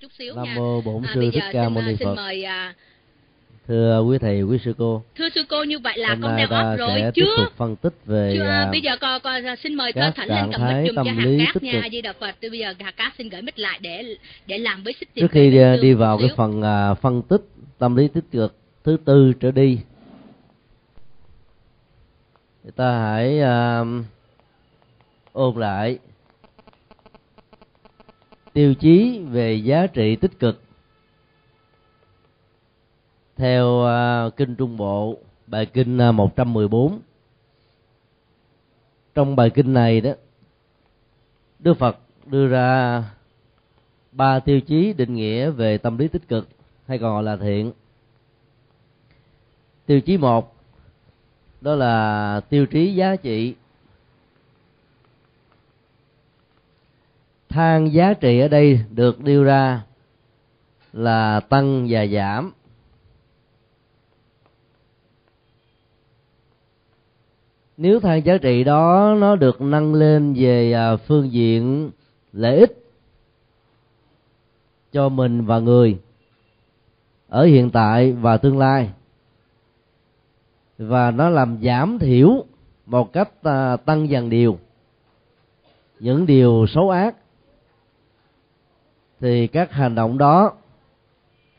chút xíu nam nha. Mô bổn à, sư bây thích ca xin, mâu ni xin phật. mời à, thưa quý thầy quý sư cô. thưa sư cô như vậy là hôm con đang off rồi sẽ tiếp tục phân tích về chưa à, bây giờ con, con xin mời thơ thảnh lên cầm mic giùm cho hạt cát nha di đà phật. Tôi bây giờ hạt cát xin gửi mic lại để để làm với xích trước khi đi, đi vào cái phần à, phân tích tâm lý tích cực thứ tư trở đi. Thì ta hãy à, ôn lại tiêu chí về giá trị tích cực. Theo à, kinh Trung Bộ, bài kinh à, 114 trong bài kinh này đó, Đức Phật đưa ra ba tiêu chí định nghĩa về tâm lý tích cực, hay còn gọi là thiện. Tiêu chí một, đó là tiêu chí giá trị. Thang giá trị ở đây được đưa ra là tăng và giảm. Nếu thang giá trị đó nó được nâng lên về à, phương diện lợi ích cho mình và người ở hiện tại và tương lai, và nó làm giảm thiểu một cách à, tăng dần điều, những điều xấu ác thì các hành động đó,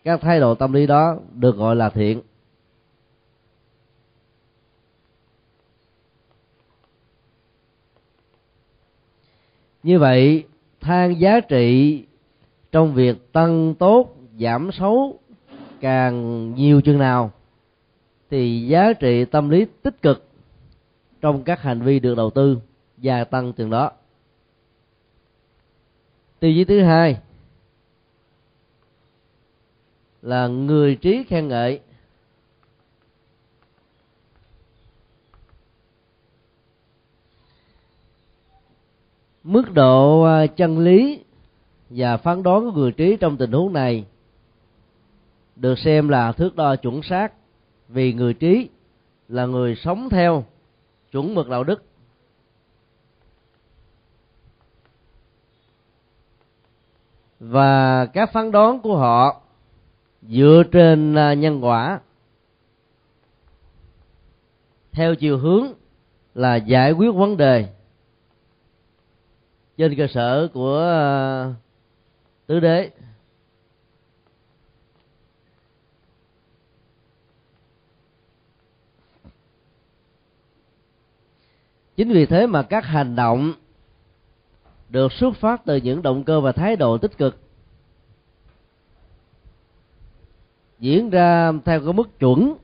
các thái độ tâm lý đó được gọi là thiện. Như vậy, thang giá trị trong việc tăng tốt, giảm xấu càng nhiều chừng nào, thì giá trị tâm lý tích cực trong các hành vi được đầu tư gia tăng chừng đó. Tiêu chí thứ hai là người trí khen ngợi. Mức độ à, chân lý và phán đoán của người trí trong tình huống này được xem là thước đo chuẩn xác vì người trí là người sống theo chuẩn mực đạo đức. Và các phán đoán của họ dựa trên à, nhân quả. Theo chiều hướng là giải quyết vấn đề trên cơ sở của à, tứ đế. Chính vì thế mà các hành động được xuất phát từ những động cơ và thái độ tích cực. Diễn ra theo cái mức chuẩn.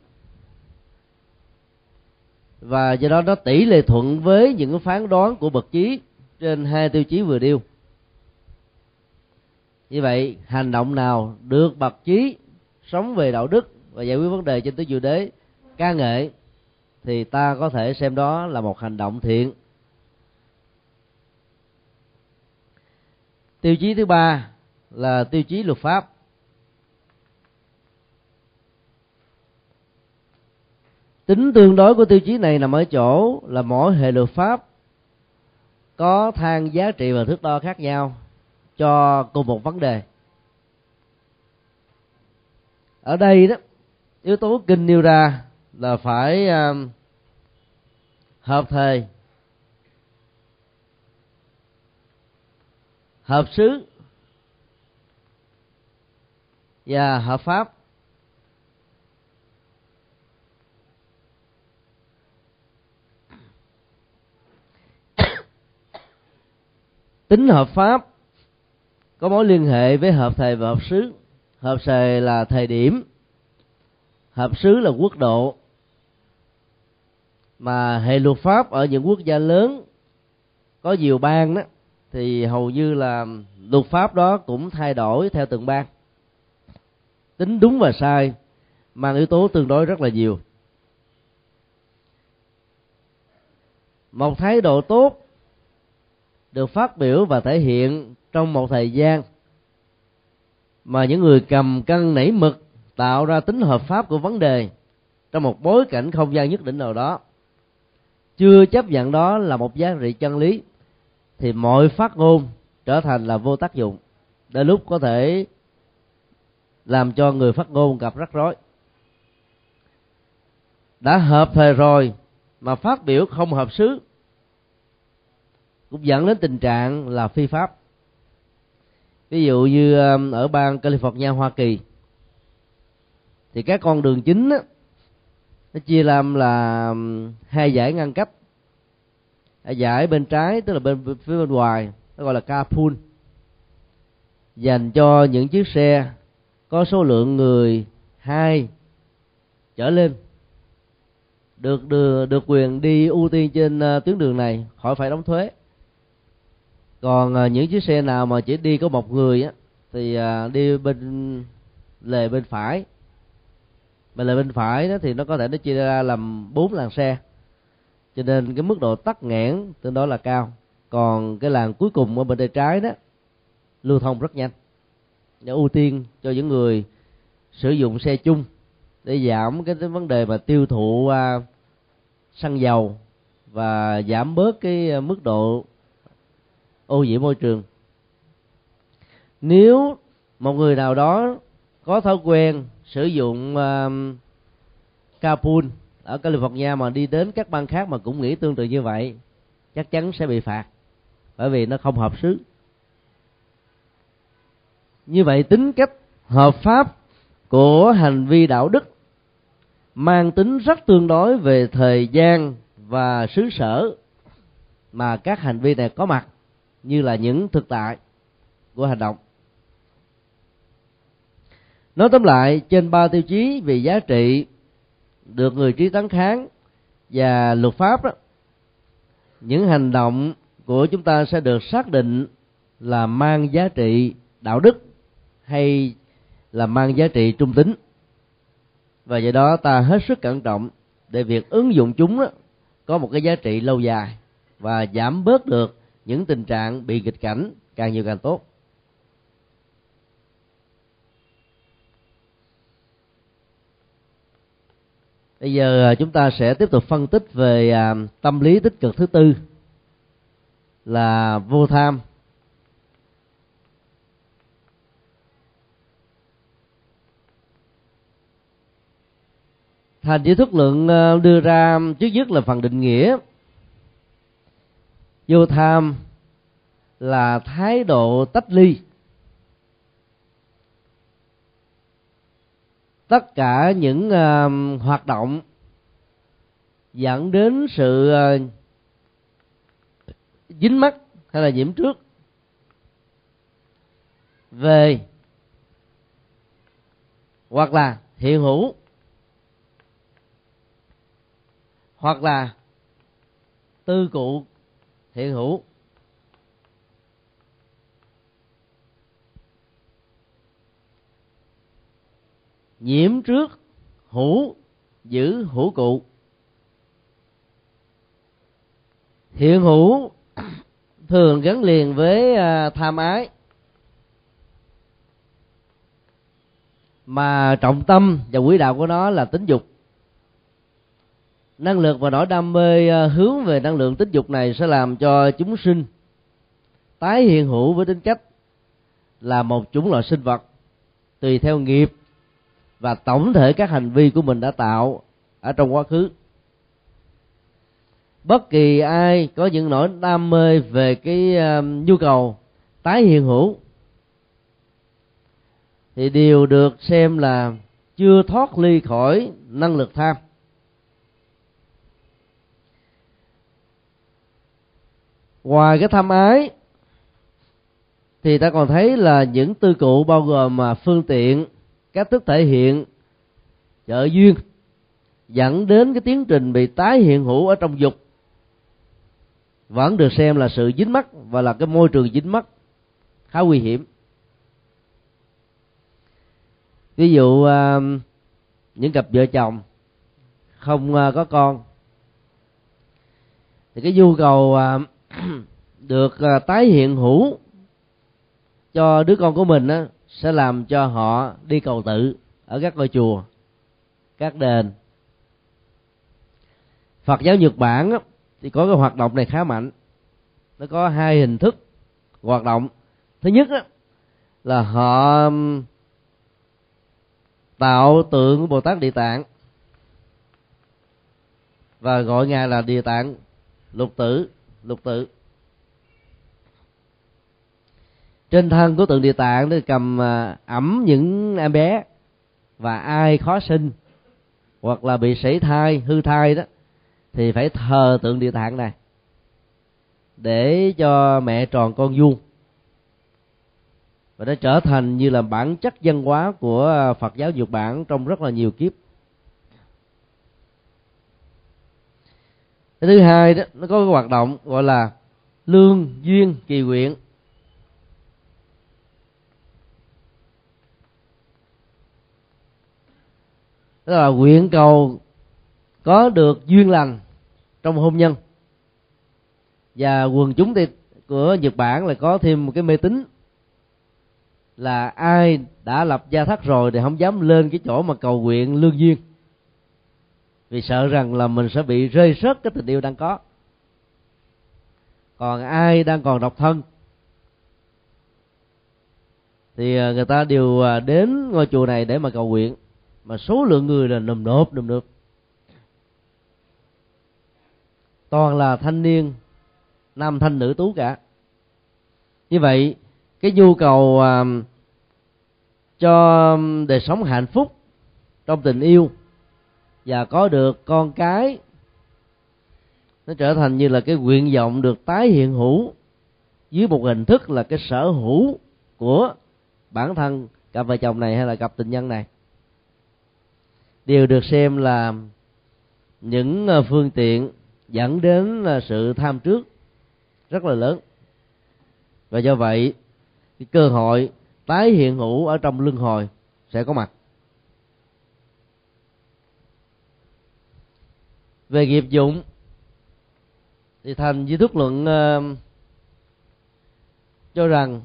Và do đó nó tỷ lệ thuận với những phán đoán của bậc trí trên hai tiêu chí vừa điêu như vậy, hành động nào được bậc trí sống về đạo đức và giải quyết vấn đề trên tứ diệu đế ca ngợi thì ta có thể xem đó là một hành động thiện. Tiêu chí thứ ba là tiêu chí luật pháp. Tính tương đối của tiêu chí này nằm ở chỗ là mỗi hệ luật pháp có thang giá trị và thước đo khác nhau cho cùng một vấn đề. Ở đây đó yếu tố kinh nêu ra là phải um, hợp thời. Hợp xứ và hợp pháp. Tính hợp pháp. Có mối liên hệ với hợp thời và hợp xứ hợp thời là thời điểm. Hợp xứ là quốc độ. Mà hệ luật pháp ở những quốc gia lớn có nhiều bang đó, thì hầu như là luật pháp đó cũng thay đổi theo từng bang. Tính đúng và sai, mang yếu tố tương đối rất là nhiều. Một thái độ tốt được phát biểu và thể hiện trong một thời gian mà những người cầm cân nảy mực tạo ra tính hợp pháp của vấn đề trong một bối cảnh không gian nhất định nào đó. Chưa chấp nhận đó là một giá trị chân lý, thì mọi phát ngôn trở thành là vô tác dụng. Đến lúc có thể làm cho người phát ngôn gặp rắc rối. Đã hợp thời rồi mà phát biểu không hợp xứ cũng dẫn đến tình trạng là phi pháp. Ví dụ như um, ở bang California Hoa Kỳ thì các con đường chính á, nó chia làm là um, hai giải ngăn cách. Giải bên trái tức là bên phía bên ngoài nó gọi là carpool dành cho những chiếc xe có số lượng người hai trở lên được được, được quyền đi ưu tiên trên uh, tuyến đường này khỏi phải đóng thuế còn uh, những chiếc xe nào mà chỉ đi có một người á thì uh, đi bên lề bên phải. Mà lề bên phải đó thì nó có thể nó chia ra làm bốn làn xe. Cho nên cái mức độ tắc nghẽn tương đối là cao. Còn cái làn cuối cùng ở bên tay trái đó lưu thông rất nhanh. Để ưu tiên cho những người sử dụng xe chung để giảm cái vấn đề mà tiêu thụ uh, xăng dầu và giảm bớt cái mức độ ô nhiễm môi trường. Nếu một người nào đó có thói quen sử dụng uh, carpool ở California mà đi đến các bang khác mà cũng nghĩ tương tự như vậy chắc chắn sẽ bị phạt bởi vì nó không hợp xứ. Như vậy tính cách hợp pháp của hành vi đạo đức mang tính rất tương đối về thời gian và xứ sở mà các hành vi này có mặt như là những thực tại của hành động. Nói tóm lại trên ba tiêu chí về giá trị được người trí tán kháng và luật pháp đó, những hành động của chúng ta sẽ được xác định là mang giá trị đạo đức hay là mang giá trị trung tính. Và do đó ta hết sức cẩn trọng để việc ứng dụng chúng đó, có một cái giá trị lâu dài và giảm bớt được những tình trạng bị nghịch cảnh càng nhiều càng tốt. Bây giờ à, chúng ta sẽ tiếp tục phân tích về à, tâm lý tích cực thứ tư là vô tham. Thành chỉ thức lượng à, đưa ra trước nhất là phần định nghĩa vô tham là thái độ tách ly. Tất cả những uh, hoạt động dẫn đến sự uh, dính mắc hay là nhiễm trước. Về hoặc là hiện hữu hoặc là tư cụ hiện hữu. Nhiễm trước, hữu, giữ hữu cụ. Hiện hữu, thường gắn liền với à, tham ái. Mà trọng tâm và quỹ đạo của nó là tính dục năng lực và nỗi đam mê à, hướng về năng lượng tính dục này sẽ làm cho chúng sinh tái hiện hữu với tính cách là một chủng loại sinh vật tùy theo nghiệp và tổng thể các hành vi của mình đã tạo ở trong quá khứ. Bất kỳ ai có những nỗi đam mê về cái uh, nhu cầu tái hiện hữu thì đều được xem là chưa thoát ly khỏi năng lực tham. Ngoài cái tham ái, thì ta còn thấy là những tư cụ bao gồm mà phương tiện, cách thức thể hiện, trợ duyên, dẫn đến cái tiến trình bị tái hiện hữu ở trong dục. Vẫn được xem là sự dính mắc và là cái môi trường dính mắc, khá nguy hiểm. Ví dụ à, những cặp vợ chồng không à, có con, thì cái nhu cầu à, được à, tái hiện hữu cho đứa con của mình á, sẽ làm cho họ đi cầu tự ở các ngôi chùa các đền. Phật giáo nhật bản á, thì có cái hoạt động này khá mạnh. Nó có hai hình thức hoạt động. Thứ nhất á, là họ tạo tượng của bồ tát địa tạng và gọi ngài là địa tạng lục tử lục tự trên thân của tượng địa tạng nó cầm à, ẩm những em bé và ai khó sinh hoặc là bị sảy thai, hư thai đó, thì phải thờ tượng địa tạng này để cho mẹ tròn con vuông và nó trở thành như là bản chất văn hóa của à, Phật giáo Nhật Bản trong rất là nhiều kiếp. Cái thứ hai đó, nó có cái hoạt động gọi là lương duyên kỳ nguyện. Đó là nguyện cầu có được duyên lành trong hôn nhân và quần chúng thì của Nhật Bản là có thêm một cái mê tín là ai đã lập gia thất rồi thì không dám lên cái chỗ mà cầu nguyện lương duyên vì sợ rằng là mình sẽ bị rơi rớt cái tình yêu đang có. Còn ai đang còn độc thân, thì à, người ta đều à, đến ngôi chùa này để mà cầu nguyện. Mà số lượng người là nùm nộp nùm nộp. Toàn là thanh niên, nam thanh nữ tú cả. Như vậy, cái nhu cầu à, cho đời sống hạnh phúc trong tình yêu và có được con cái. Nó trở thành như là cái nguyện vọng được tái hiện hữu. Dưới một hình thức là cái sở hữu của bản thân, cặp vợ chồng này hay là cặp tình nhân này. Đều được xem là những ờ, phương tiện dẫn đến là sự tham trước rất là lớn. Và do vậy, cái cơ hội tái hiện hữu ở trong luân hồi sẽ có mặt. Về nghiệp dụng thì thành di thức luận uh, cho rằng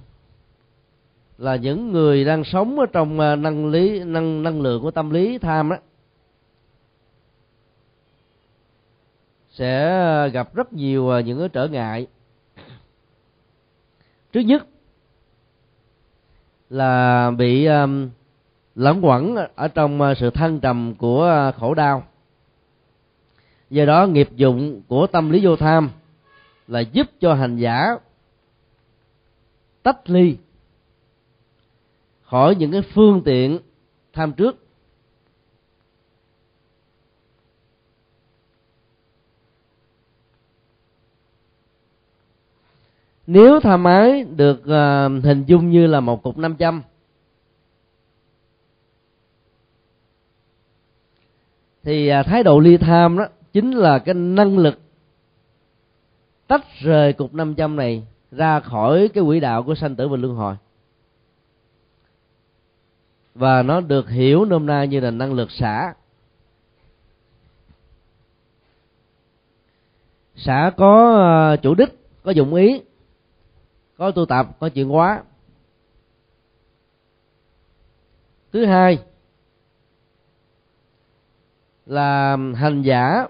là những người đang sống ở trong uh, năng lý năng năng lượng của tâm lý tham đó sẽ gặp rất nhiều uh, những cái trở ngại. Trước nhất là bị um, lẫn quẩn ở trong uh, sự thăng trầm của uh, khổ đau do đó nghiệp dụng của tâm lý vô tham là giúp cho hành giả tách ly khỏi những cái phương tiện tham trước. Nếu tham ái được uh, hình dung như là một cục năm trăm thì uh, thái độ ly tham đó chính là cái năng lực tách rời cục năm trăm này ra khỏi cái quỹ đạo của sanh tử và luân hồi. Và nó được hiểu nôm na như là năng lực xả. Xả có à, chủ đích, có dụng ý, có tu tập, có chuyển hóa. Thứ hai là hành giả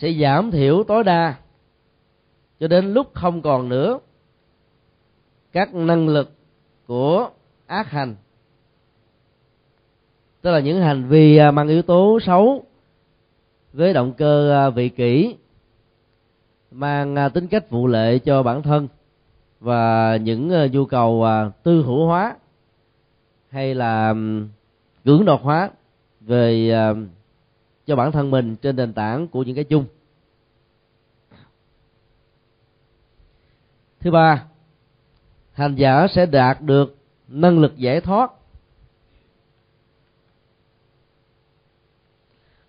sẽ giảm thiểu tối đa. Cho đến lúc không còn nữa, các năng lực của ác hành, tức là những hành vi à, mang yếu tố xấu với động cơ à, vị kỷ, mang à, tính cách vụ lệ cho bản thân và những nhu cầu tư hữu hóa hay là cưỡng đoạt hóa về cho bản thân mình trên nền tảng của những cái chung. Thứ ba, hành giả sẽ đạt được năng lực giải thoát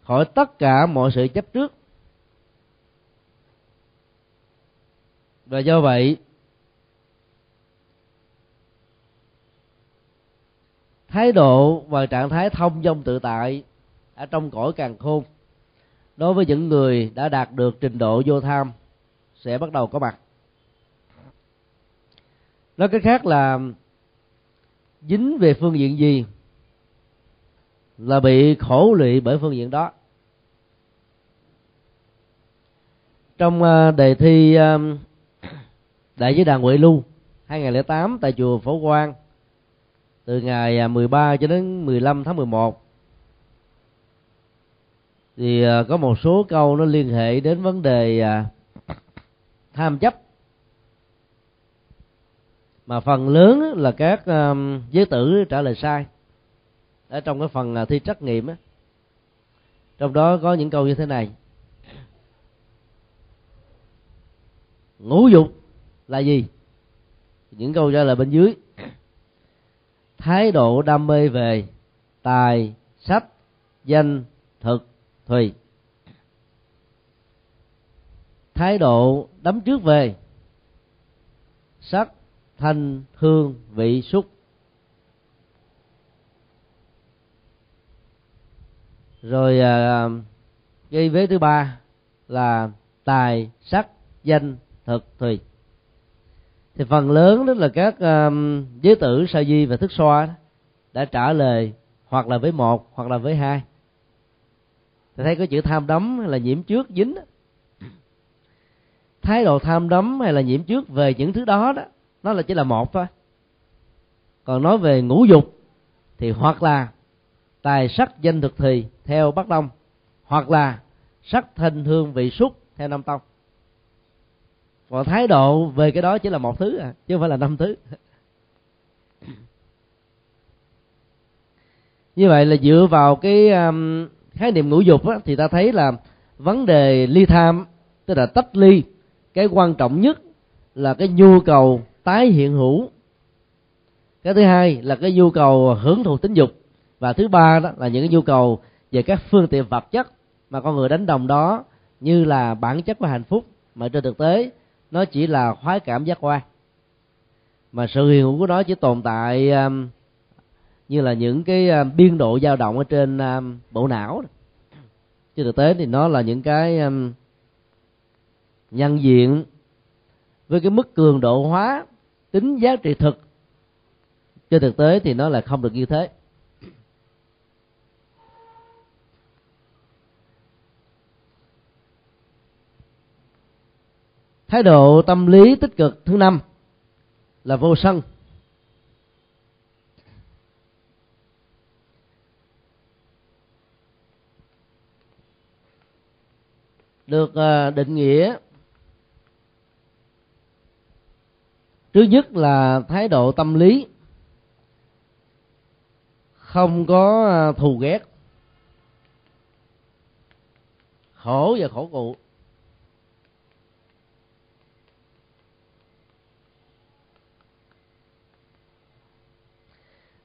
khỏi tất cả mọi sự chấp trước. Và do vậy, thái độ và trạng thái thông dong tự tại ở trong cõi càng khôn. Đối với những người đã đạt được trình độ vô tham, sẽ bắt đầu có mặt. Nói cái khác là, dính về phương diện gì là bị khổ lụy bởi phương diện đó. Trong ờ, đề thi ờ, đại giới đàn huệ lưu 2008 tại chùa phổ quang, từ ngày ờ, 13 cho đến 15 tháng 11 thì à, có một số câu nó liên hệ đến vấn đề à, tham chấp. Mà phần lớn là các à, giới tử trả lời sai. Ở trong cái phần thi trắc nghiệm á. Trong đó có những câu như thế này. Ngũ dục là gì? Những câu trả lời bên dưới. Thái độ đam mê về tài, sách, danh, thực thùy thái độ đấm trước về sắc thanh hương vị xúc. Rồi à, cái vế thứ ba là tài sắc danh thực thùy thì phần lớn đó là các um, giới tử sa di và thức xoa đã trả lời hoặc là với một hoặc là với hai thì thấy có chữ tham đắm hay là nhiễm trước dính đó. thái độ tham đắm hay là nhiễm trước về những thứ đó đó nó là chỉ là một thôi. Còn nói về ngũ dục thì hoặc là tài sắc danh thực thì theo bắc đông hoặc là sắc thanh hương vị xúc theo nam tông. Còn thái độ về cái đó chỉ là một thứ à chứ không phải là năm thứ. Như vậy là dựa vào cái um, khái niệm ngũ dục á, thì ta thấy là vấn đề ly tham tức là tách ly cái quan trọng nhất là cái nhu cầu tái hiện hữu. Cái thứ hai là cái nhu cầu hưởng thụ tính dục. Và thứ ba đó là những cái nhu cầu về các phương tiện vật chất mà con người đánh đồng đó như là bản chất của hạnh phúc. Mà trên thực tế nó chỉ là khoái cảm giác quan mà sự hiện hữu của nó chỉ tồn tại um, như là những cái à, biên độ dao động ở trên à, bộ não trên thực tế thì nó là những cái um, nhân diện với cái mức cường độ hóa tính giá trị thực. Trên thực tế thì nó là không được như thế. Thái độ tâm lý tích cực thứ năm là vô sân. Được ờ, định nghĩa. Trước nhất là thái độ tâm lý. Không có ờ, thù ghét. Khổ và khổ cụ.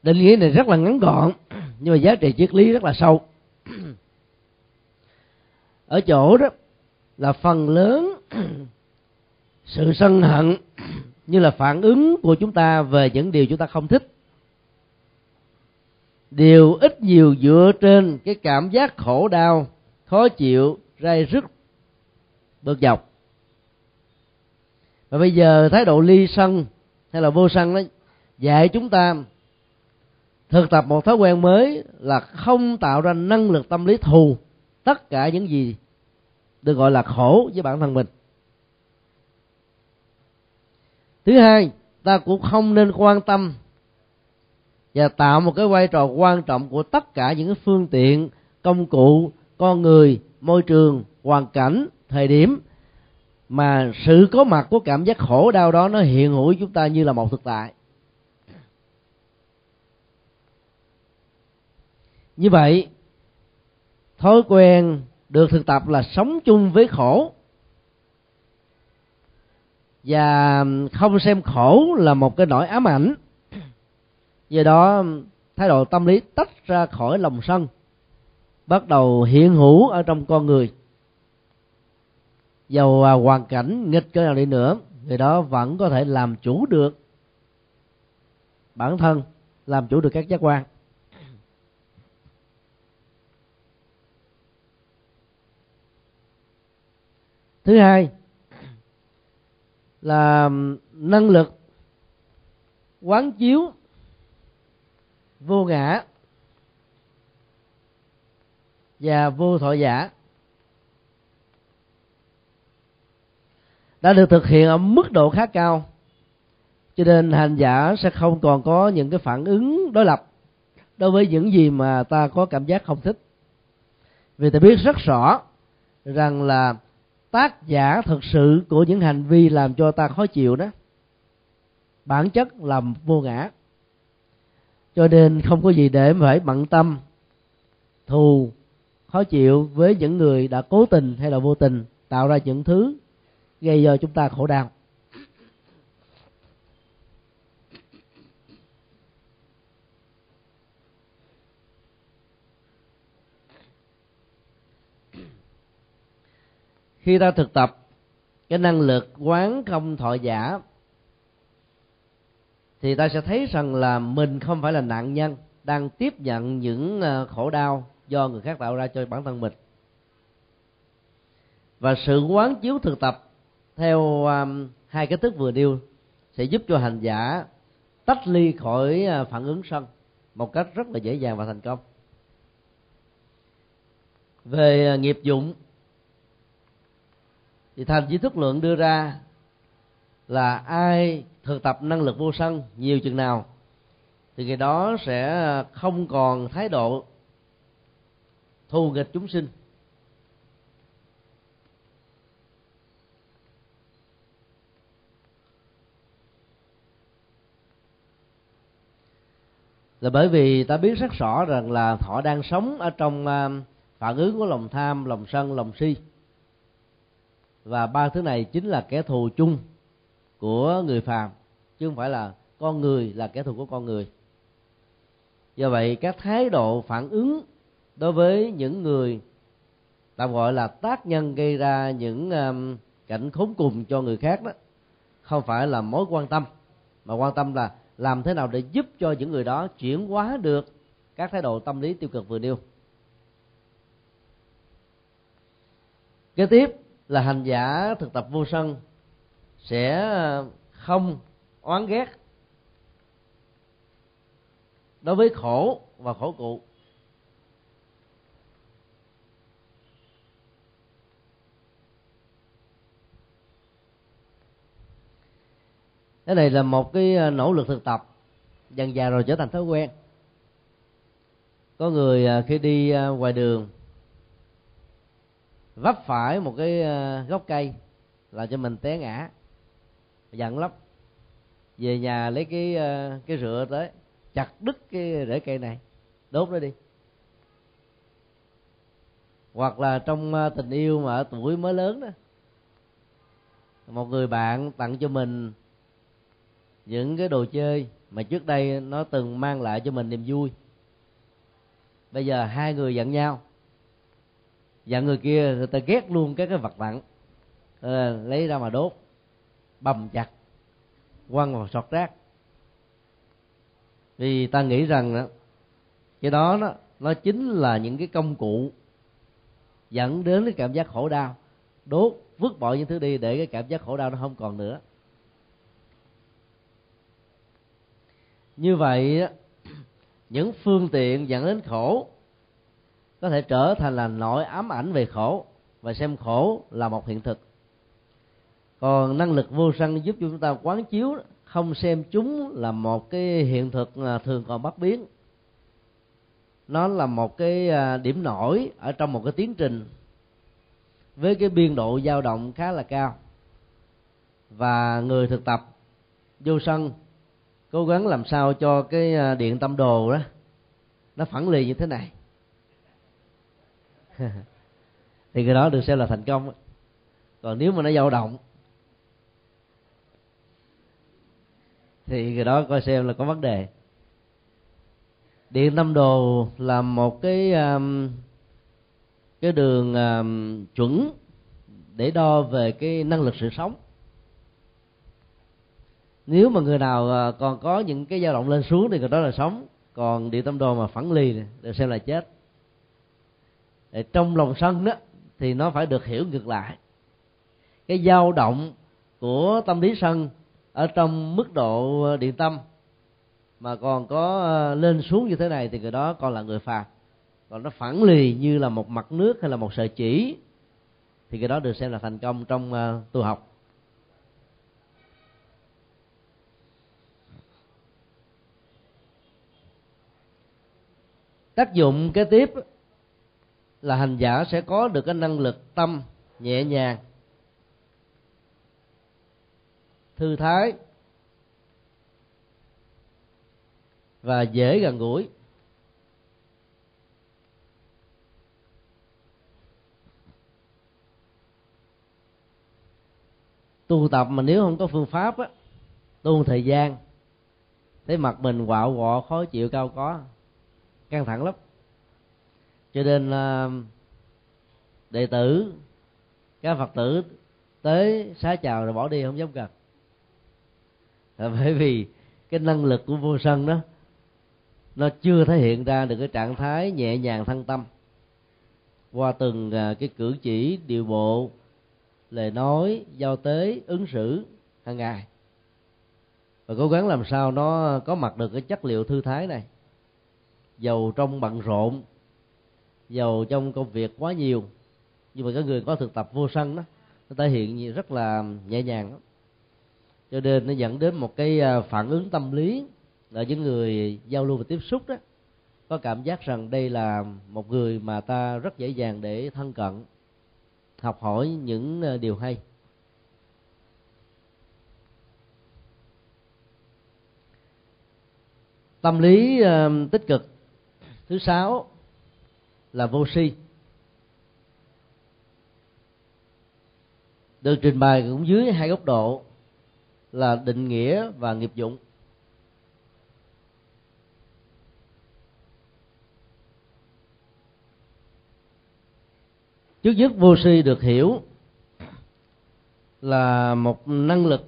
Định nghĩa này rất là ngắn gọn, nhưng mà giá trị triết lý rất là sâu. Ở chỗ đó là phần lớn sự sân hận như là phản ứng của chúng ta về những điều chúng ta không thích. Đều ít nhiều dựa trên cái cảm giác khổ đau, khó chịu rai rứt, bực dọc. Và bây giờ thái độ ly sân hay là vô sân đó dạy chúng ta thực tập một thói quen mới là không tạo ra năng lực tâm lý thù tất cả những gì được gọi là khổ với bản thân mình. Thứ hai, ta cũng không nên quan tâm và tạo một cái vai trò quan trọng của tất cả những cái phương tiện, công cụ, con người, môi trường, hoàn cảnh, thời điểm mà sự có mặt của cảm giác khổ, đau đó nó hiện hữu chúng ta như là một thực tại. Như vậy, thói quen được thực tập là sống chung với khổ. Và không xem khổ là một cái nỗi ám ảnh. Do đó, thái độ tâm lý tách ra khỏi lòng sân, bắt đầu hiện hữu ở trong con người. Dầu à, hoàn cảnh nghịch cỡ nào đi nữa, người đó vẫn có thể làm chủ được bản thân, làm chủ được các giác quan. Thứ hai là năng lực quán chiếu vô ngã và vô thọ giả đã được thực hiện ở mức độ khá cao. Cho nên hành giả sẽ không còn có những cái phản ứng đối lập đối với những gì mà ta có cảm giác không thích. Vì ta biết rất rõ rằng là tác giả thực sự của những hành vi làm cho ta khó chịu đó. Bản chất là vô ngã. Cho nên không có gì để phải bận tâm, thù, khó chịu với những người đã cố tình hay là vô tình tạo ra những thứ gây cho chúng ta khổ đau. Khi ta thực tập cái năng lực quán không thọ giả thì ta sẽ thấy rằng là mình không phải là nạn nhân đang tiếp nhận những ờ, khổ đau do người khác tạo ra cho bản thân mình. Và sự quán chiếu thực tập theo um, hai cái thức vừa nêu sẽ giúp cho hành giả tách ly khỏi ờ, phản ứng sân một cách rất là dễ dàng và thành công. Về ờ, nghiệp dụng thì thành di thức lượng đưa ra là ai thực tập năng lực vô sân, nhiều chừng nào, thì người đó sẽ không còn thái độ thù nghịch chúng sinh. Là bởi vì ta biết rất rõ rằng là họ đang sống ở trong à, phản ứng của lòng tham, lòng sân, lòng si và ba thứ này chính là kẻ thù chung của người phàm chứ không phải là con người là kẻ thù của con người. Do vậy các thái độ phản ứng đối với những người tạm gọi là tác nhân gây ra những um, cảnh khốn cùng cho người khác đó không phải là mối quan tâm mà quan tâm là làm thế nào để giúp cho những người đó chuyển hóa được các thái độ tâm lý tiêu cực vừa nêu. Kế tiếp là hành giả thực tập vô sân sẽ ờ, không oán ghét đối với khổ và khổ cụ. Cái này là một cái ờ, nỗ lực thực tập, dần dà rồi trở thành thói quen. Có người ờ, khi đi ngoài đường vấp phải một cái ờ, gốc cây là cho mình té ngã. Giận lắm. Về nhà lấy cái ờ, cái rửa tới, chặt đứt cái rễ cây này, đốt nó đi. Hoặc là trong ờ, tình yêu mà ở tuổi mới lớn đó, một người bạn tặng cho mình những cái đồ chơi mà trước đây nó từng mang lại cho mình niềm vui. Bây giờ hai người giận nhau và người kia người ta ghét luôn cái cái vật nặng à, ờ, lấy ra mà đốt bầm chặt quăng vào sọt rác. Vì ta nghĩ rằng đó, cái đó đó nó chính là những cái công cụ dẫn đến cái cảm giác khổ đau. Đốt vứt bỏ những thứ đi để cái cảm giác khổ đau nó không còn nữa. Như vậy những phương tiện dẫn đến khổ có thể trở thành là nỗi ám ảnh về khổ và xem khổ là một hiện thực. Còn năng lực vô sân giúp chúng ta quán chiếu, không xem chúng là một cái hiện thực à, thường còn bất biến. Nó là một cái à, điểm nổi ở trong một cái tiến trình với cái biên độ dao động khá là cao. Và người thực tập vô sân cố gắng làm sao cho cái à, điện tâm đồ đó, nó phẳng lì như thế này. thì cái đó được xem là thành công. Còn nếu mà nó dao động thì cái đó coi xem là có vấn đề. Điện tâm đồ là một cái um, cái đường um, chuẩn để đo về cái năng lực sự sống. Nếu mà người nào à, còn có những cái dao động lên xuống thì người đó là sống. Còn địa tâm đồ mà phẳng lì được xem là chết để trong lòng sân đó, thì nó phải được hiểu ngược lại. Cái dao động của tâm lý sân ở trong mức độ ờ, điện tâm mà còn có ờ, lên xuống như thế này thì người đó còn là người phàm. Còn nó phản lì như là một mặt nước hay là một sợi chỉ thì cái đó được xem là thành công trong ờ, tu học. Tác dụng kế tiếp là hành giả sẽ có được cái năng lực tâm nhẹ nhàng. Thư thái và dễ gần gũi. Tu tập mà nếu không có phương pháp á tu thời gian, thấy mặt mình quạo quọ, khó chịu, cao có, căng thẳng lắm cho nên đệ tử, các phật tử tới xá chào rồi bỏ đi, không dám gần là bởi vì cái năng lực của vô sân đó, nó chưa thể hiện ra được cái trạng thái nhẹ nhàng thân tâm. Qua từng à, cái cử chỉ, điều bộ, lời nói, giao tế, ứng xử hàng ngày. Và cố gắng làm sao nó có mặt được cái chất liệu thư thái này. Dầu trong bận rộn dầu trong công việc quá nhiều. Nhưng mà cái người có thực tập vô sân đó, nó thể hiện rất là nhẹ nhàng đó. cho nên nó dẫn đến một cái à, phản ứng tâm lý là những người giao lưu và tiếp xúc đó, có cảm giác rằng đây là một người mà ta rất dễ dàng để thân cận, học hỏi những à, điều hay. Tâm lý à, tích cực. Thứ sáu là vô si. Được trình bày cũng dưới hai góc độ là định nghĩa và nghiệp dụng. Trước nhất vô si được hiểu là một năng lực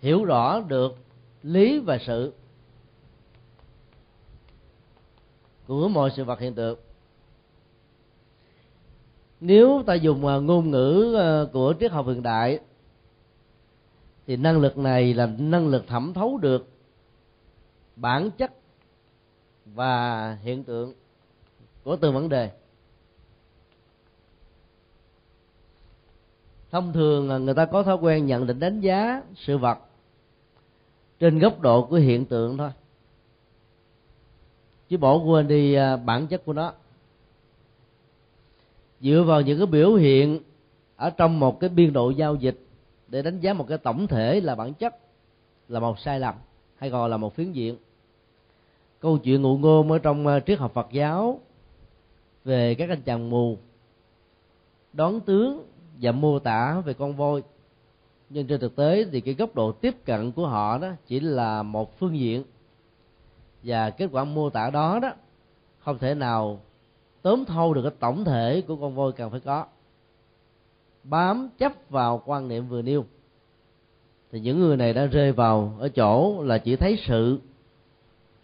hiểu rõ được lý và sự. Của mọi sự vật hiện tượng. Nếu ta dùng à, ngôn ngữ à, của triết học hiện đại, thì năng lực này là năng lực thẩm thấu được bản chất và hiện tượng của từng vấn đề. Thông thường à, người ta có thói quen nhận định đánh giá sự vật trên góc độ của hiện tượng thôi chứ bỏ quên đi à, bản chất của nó. Dựa vào những cái biểu hiện ở trong một cái biên độ giao dịch để đánh giá một cái tổng thể là bản chất là một sai lầm hay gọi là một phiến diện. Câu chuyện ngụ ngôn ở trong à, triết học Phật giáo về các anh chàng mù đón tướng và mô tả về con voi. Nhưng trên thực tế thì cái góc độ tiếp cận của họ đó chỉ là một phương diện và kết quả mô tả đó đó, không thể nào tóm thâu được cái tổng thể của con voi cần phải có. Bám chấp vào quan niệm vừa nêu. Thì những người này đã rơi vào ở chỗ là chỉ thấy sự.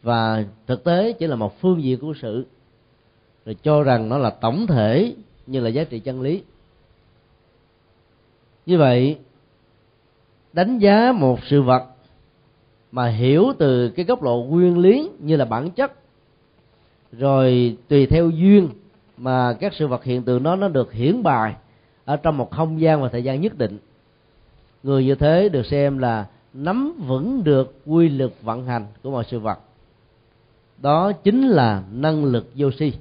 Và thực tế chỉ là một phương diện của sự. Rồi cho rằng nó là tổng thể như là giá trị chân lý. Như vậy, đánh giá một sự vật mà hiểu từ cái góc độ nguyên lý như là bản chất. Rồi tùy theo duyên mà các sự vật hiện tượng nó nó được hiển bài ở trong một không gian và thời gian nhất định. Người như thế được xem là nắm vững được quy luật vận hành của mọi sự vật. Đó chính là năng lực vô si.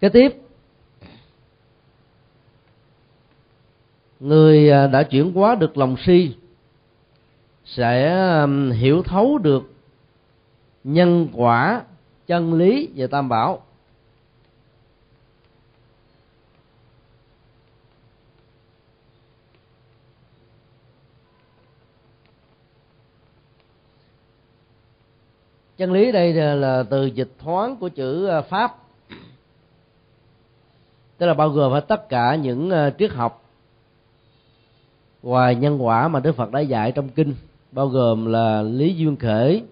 Kế tiếp, người à, đã chuyển hóa được lòng si sẽ hiểu thấu được nhân quả, chân lý và tam bảo. Chân lý đây là từ dịch thoáng của chữ ờ, pháp. Tức là bao gồm tất cả những ờ, triết học ngoài nhân quả mà đức phật đã dạy trong kinh bao gồm là lý duyên khởi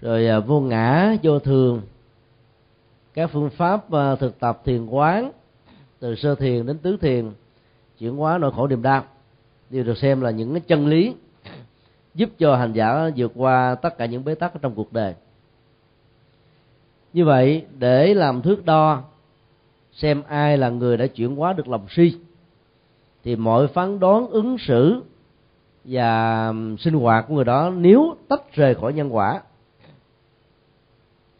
rồi à, vô ngã, vô thường. Các phương pháp à, thực tập thiền quán, từ sơ thiền đến tứ thiền, chuyển hóa nỗi khổ niềm đau, đều được xem là những cái chân lý giúp cho hành giả vượt qua tất cả những bế tắc trong cuộc đời. Như vậy, để làm thước đo xem ai là người đã chuyển hóa được lòng si, thì mọi phán đoán ứng xử và sinh hoạt của người đó nếu tách rời khỏi nhân quả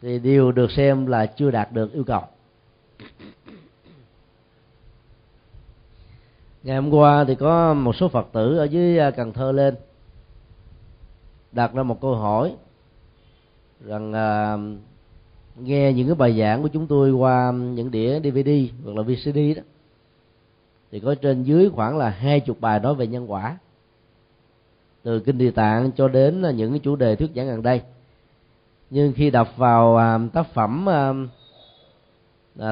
thì đều được xem là chưa đạt được yêu cầu. Ngày hôm qua thì có một số phật tử ở dưới à, cần thơ lên đặt ra một câu hỏi rằng à, nghe những cái bài giảng của chúng tôi qua những đĩa dvd hoặc là vcd đó thì có trên dưới khoảng là hai chục bài nói về nhân quả từ kinh địa tạng cho đến à, những cái chủ đề thuyết giảng gần đây. Nhưng khi đọc vào à, tác phẩm à,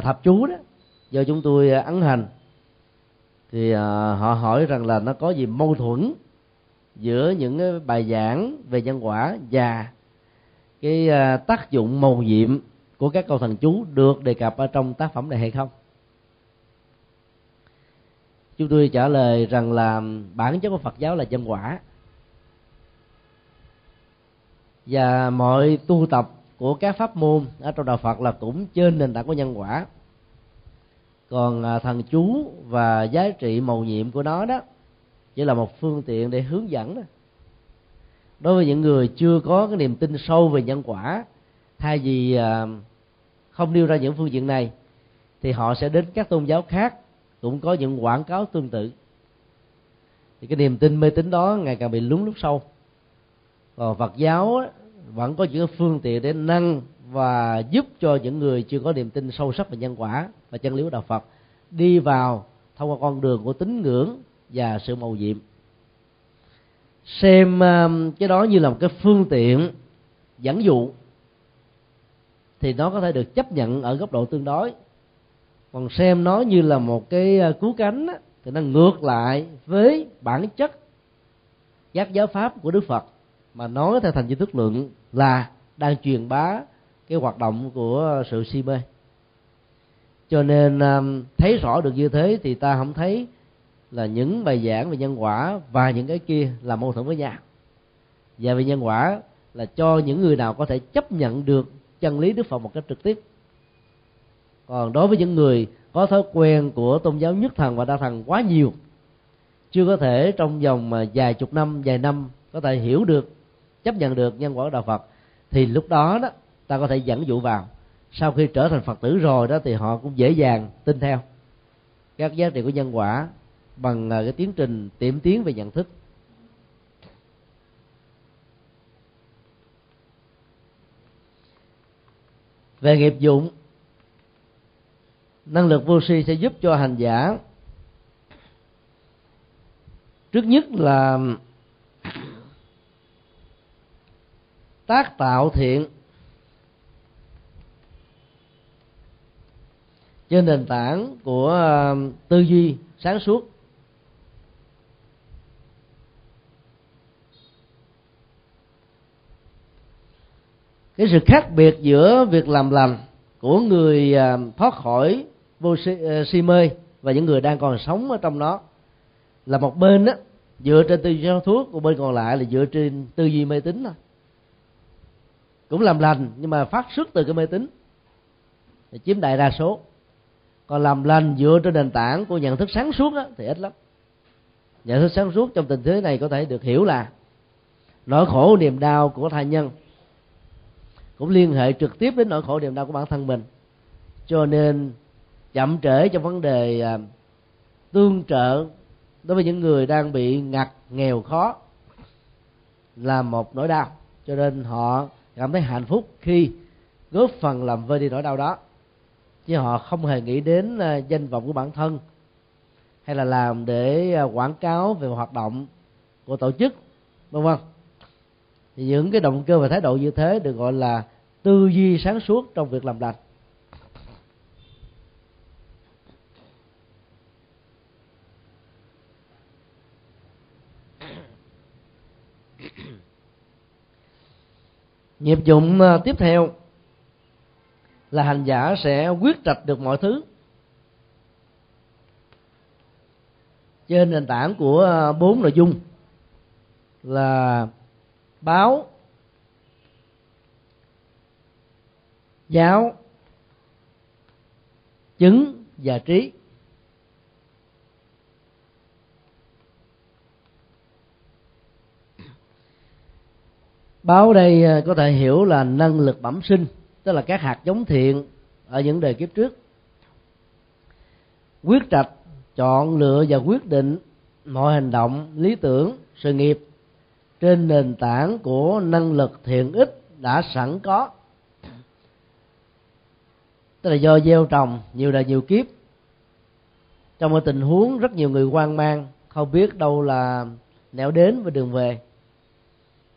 thập chú đó, do chúng tôi ấn hành, thì họ hỏi rằng là nó có gì mâu thuẫn giữa những cái bài giảng về nhân quả và cái tác dụng màu nhiệm của các câu thần chú được đề cập ở trong tác phẩm này hay không? Chúng tôi trả lời rằng là bản chất của phật giáo là nhân quả và mọi tu tập của các pháp môn ở trong đạo phật là cũng trên nền tảng của nhân quả. Còn à, thần chú và giá trị màu nhiệm của nó đó chỉ là một phương tiện để hướng dẫn đó. đối với những người chưa có cái niềm tin sâu về nhân quả, thay vì à, không nêu ra những phương diện này, thì họ sẽ đến các tôn giáo khác cũng có những quảng cáo tương tự. Thì cái niềm tin mê tín đó ngày càng bị lún lút sâu còn phật giáo vẫn có những phương tiện để nâng và giúp cho những người chưa có niềm tin sâu sắc về nhân quả và chân lý của đạo phật đi vào, thông qua con đường của tín ngưỡng và sự màu nhiệm. Xem um, cái đó như là một cái phương tiện dẫn dụ thì nó có thể được chấp nhận ở góc độ tương đối. Còn xem nó như là một cái ờ, cứu cánh thì nó ngược lại với bản chất giác giáo pháp của đức phật mà nói theo thành viên thức lượng là đang truyền bá cái hoạt động của sự si mê. Cho nên um, thấy rõ được như thế thì ta không thấy là những bài giảng về nhân quả và những cái kia là mâu thuẫn với nhau. Và về nhân quả là cho những người nào có thể chấp nhận được chân lý đức phật một cách trực tiếp. Còn đối với những người có thói quen của tôn giáo nhất thần và đa thần quá nhiều, chưa có thể trong vòng mà vài chục năm, vài năm có thể hiểu được chấp nhận được nhân quả của đạo phật, thì lúc đó đó, ta có thể dẫn dụ vào. Sau khi trở thành phật tử rồi đó, thì họ cũng dễ dàng tin theo. Các giá trị của nhân quả bằng à, cái tiến trình tiệm tiến về nhận thức. Về nghiệp dụng, năng lực vô si sẽ giúp cho hành giả, trước nhất là tác tạo thiện. Trên nền tảng của um, tư duy sáng suốt. Cái sự khác biệt giữa việc làm lành của người um, thoát khỏi vô si, uh, si mê và những người đang còn sống ở trong đó là một bên đó dựa trên tư duy sáng thuốc của bên còn lại là dựa trên tư duy mê tín thôi cũng làm lành nhưng mà phát xuất từ cái mê tín. Chiếm đại đa số. Còn làm lành dựa trên nền tảng của nhận thức sáng suốt đó, thì ít lắm. Nhận thức sáng suốt trong tình thế này có thể được hiểu là nỗi khổ niềm đau của thai nhân cũng liên hệ trực tiếp đến nỗi khổ niềm đau của bản thân mình. Cho nên chậm trễ trong vấn đề à, tương trợ đối với những người đang bị ngặt nghèo khó là một nỗi đau. Cho nên họ cảm thấy hạnh phúc khi góp phần làm vơi đi nỗi đau đó. Chứ họ không hề nghĩ đến ờ, danh vọng của bản thân hay là làm để ờ, quảng cáo về hoạt động của tổ chức, vân vân. Thì những cái động cơ và thái độ như thế được gọi là tư duy sáng suốt trong việc làm lành. Nghiệp dụng ờ, tiếp theo là hành giả sẽ quyết trạch được mọi thứ. Trên nền tảng của ờ, bốn nội dung là báo, giáo, chứng và trí. Báo đây ờ, có thể hiểu là năng lực bẩm sinh, tức là các hạt giống thiện ở những đời kiếp trước. Quyết trạch, chọn lựa và quyết định mọi hành động, lý tưởng, sự nghiệp trên nền tảng của năng lực thiện ích đã sẵn có. Tức là do gieo trồng nhiều đời nhiều kiếp. Trong một tình huống rất nhiều người hoang mang, không biết đâu là nẻo đến và đường về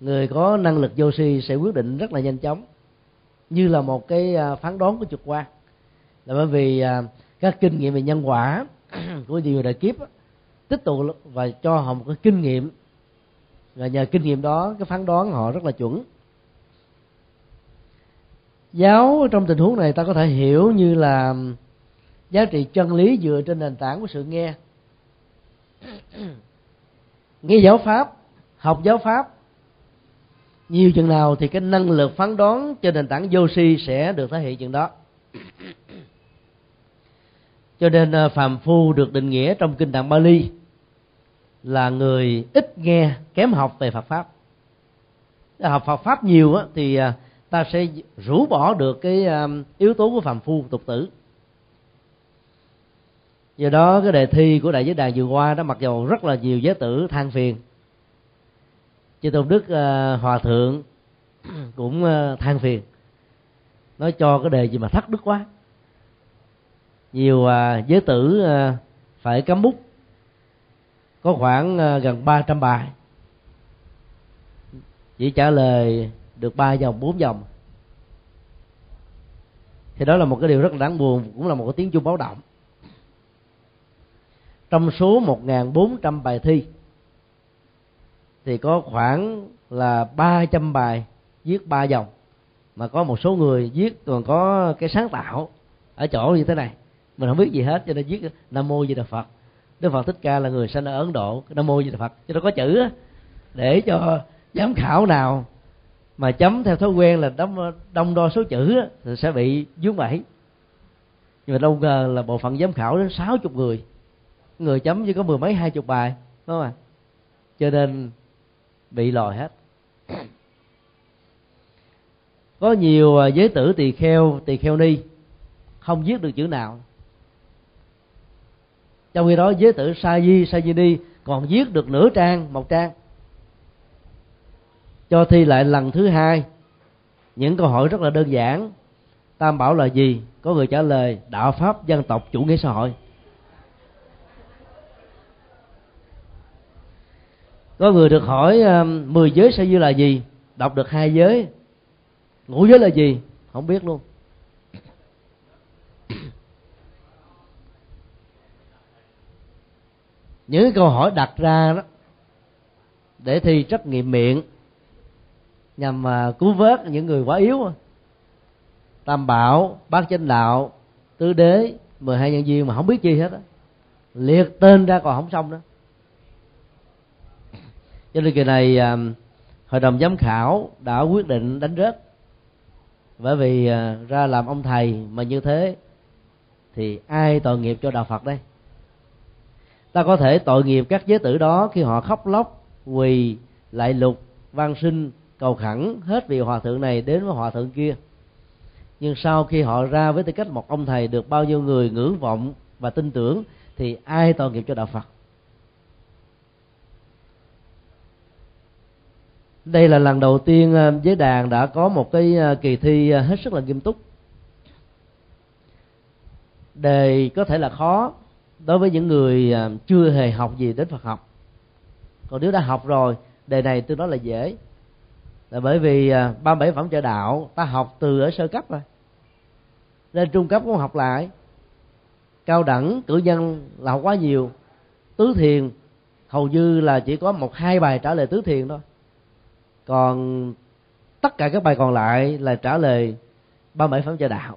người có năng lực vô si sẽ quyết định rất là nhanh chóng, như là một cái à, phán đoán của trực quan. Là bởi vì à, các kinh nghiệm về nhân quả của nhiều đời kiếp tích tụ và cho họ một cái kinh nghiệm. Và nhờ kinh nghiệm đó, cái phán đoán họ rất là chuẩn. Giáo trong tình huống này ta có thể hiểu như là giá trị chân lý dựa trên nền tảng của sự nghe. Nghe giáo pháp, học giáo pháp nhiều chừng nào thì cái năng lực phán đoán trên nền tảng vô si sẽ được thể hiện chừng đó. Cho nên à, phàm phu được định nghĩa trong kinh tạng Bali là người ít nghe kém học về Phật pháp. Học Phật pháp nhiều á, thì à, ta sẽ rũ bỏ được cái à, yếu tố của phàm phu tục tử. Do đó cái đề thi của đại giới đàn vừa qua đó mặc dù rất là nhiều giới tử than phiền chư tôn đức uh, hòa thượng cũng uh, than phiền nói cho cái đề gì mà thất đức quá. Nhiều uh, giới tử uh, phải cắm bút có khoảng uh, gần 300 bài. Chỉ trả lời được ba dòng bốn dòng. Thì đó là một cái điều rất là đáng buồn cũng là một cái tiếng chuông báo động. Trong số 1.400 bài thi thì có khoảng là 300 bài viết ba dòng. Mà có một số người viết còn có cái sáng tạo ở chỗ như thế này. Mình không biết gì hết, cho nên viết nam mô di đà phật. Đức phật thích ca là người sinh ở ấn độ. Nam mô di đà phật. Cho nó có chữ để cho giám khảo nào mà chấm theo thói quen là đông đông đo số chữ thì sẽ bị vướng bẫy. Nhưng mà đâu ngờ là bộ phận giám khảo đến sáu chục người. Người chấm chỉ có mười mấy, hai chục bài đúng không ạ? Cho nên bị lòi hết. Có nhiều à, giới tử tỳ kheo tỳ kheo ni không viết được chữ nào. Trong khi đó, giới tử sa di sa di ni còn viết được nửa trang, một trang. Cho thi lại lần thứ hai, những câu hỏi rất là đơn giản. Tam bảo là gì? Có người trả lời, đạo pháp dân tộc chủ nghĩa xã hội. Có người được hỏi ờ, mười giới sa dư là gì? Đọc được hai giới. Ngũ giới là gì? Không biết luôn. Những câu hỏi đặt ra đó, để thi trắc nghiệm miệng, nhằm mà cứu vớt những người quá yếu. Tam bảo, bát chánh đạo, tứ đế, mười hai nhân viên mà không biết gì hết á. Liệt tên ra còn không xong đó cho nên kỳ này à, hội đồng giám khảo đã quyết định đánh rớt. Bởi vì à, ra làm ông thầy mà như thế thì ai tội nghiệp cho đạo phật đây? Ta có thể tội nghiệp các giới tử đó khi họ khóc lóc, quỳ, lại lục, van sinh cầu khẩn hết vì hòa thượng này đến với hòa thượng kia. Nhưng sau khi họ ra với tư cách một ông thầy được bao nhiêu người ngưỡng vọng và tin tưởng thì ai tội nghiệp cho đạo phật? Đây là lần đầu tiên ờ, giới đàn đã có một cái ờ, kỳ thi ờ, hết sức là nghiêm túc. Đề có thể là khó đối với những người chưa hề học gì đến Phật học. Còn nếu đã học rồi, đề này tôi nói là dễ. Là bởi vì ba bảy phẩm trợ đạo, ta học từ ở sơ cấp rồi. Lên trung cấp cũng học lại. Cao đẳng, cử nhân là học quá nhiều. Tứ thiền, hầu như là chỉ có một, hai bài trả lời tứ thiền thôi còn tất cả các bài còn lại là trả lời ba bảy phẩm cho đạo.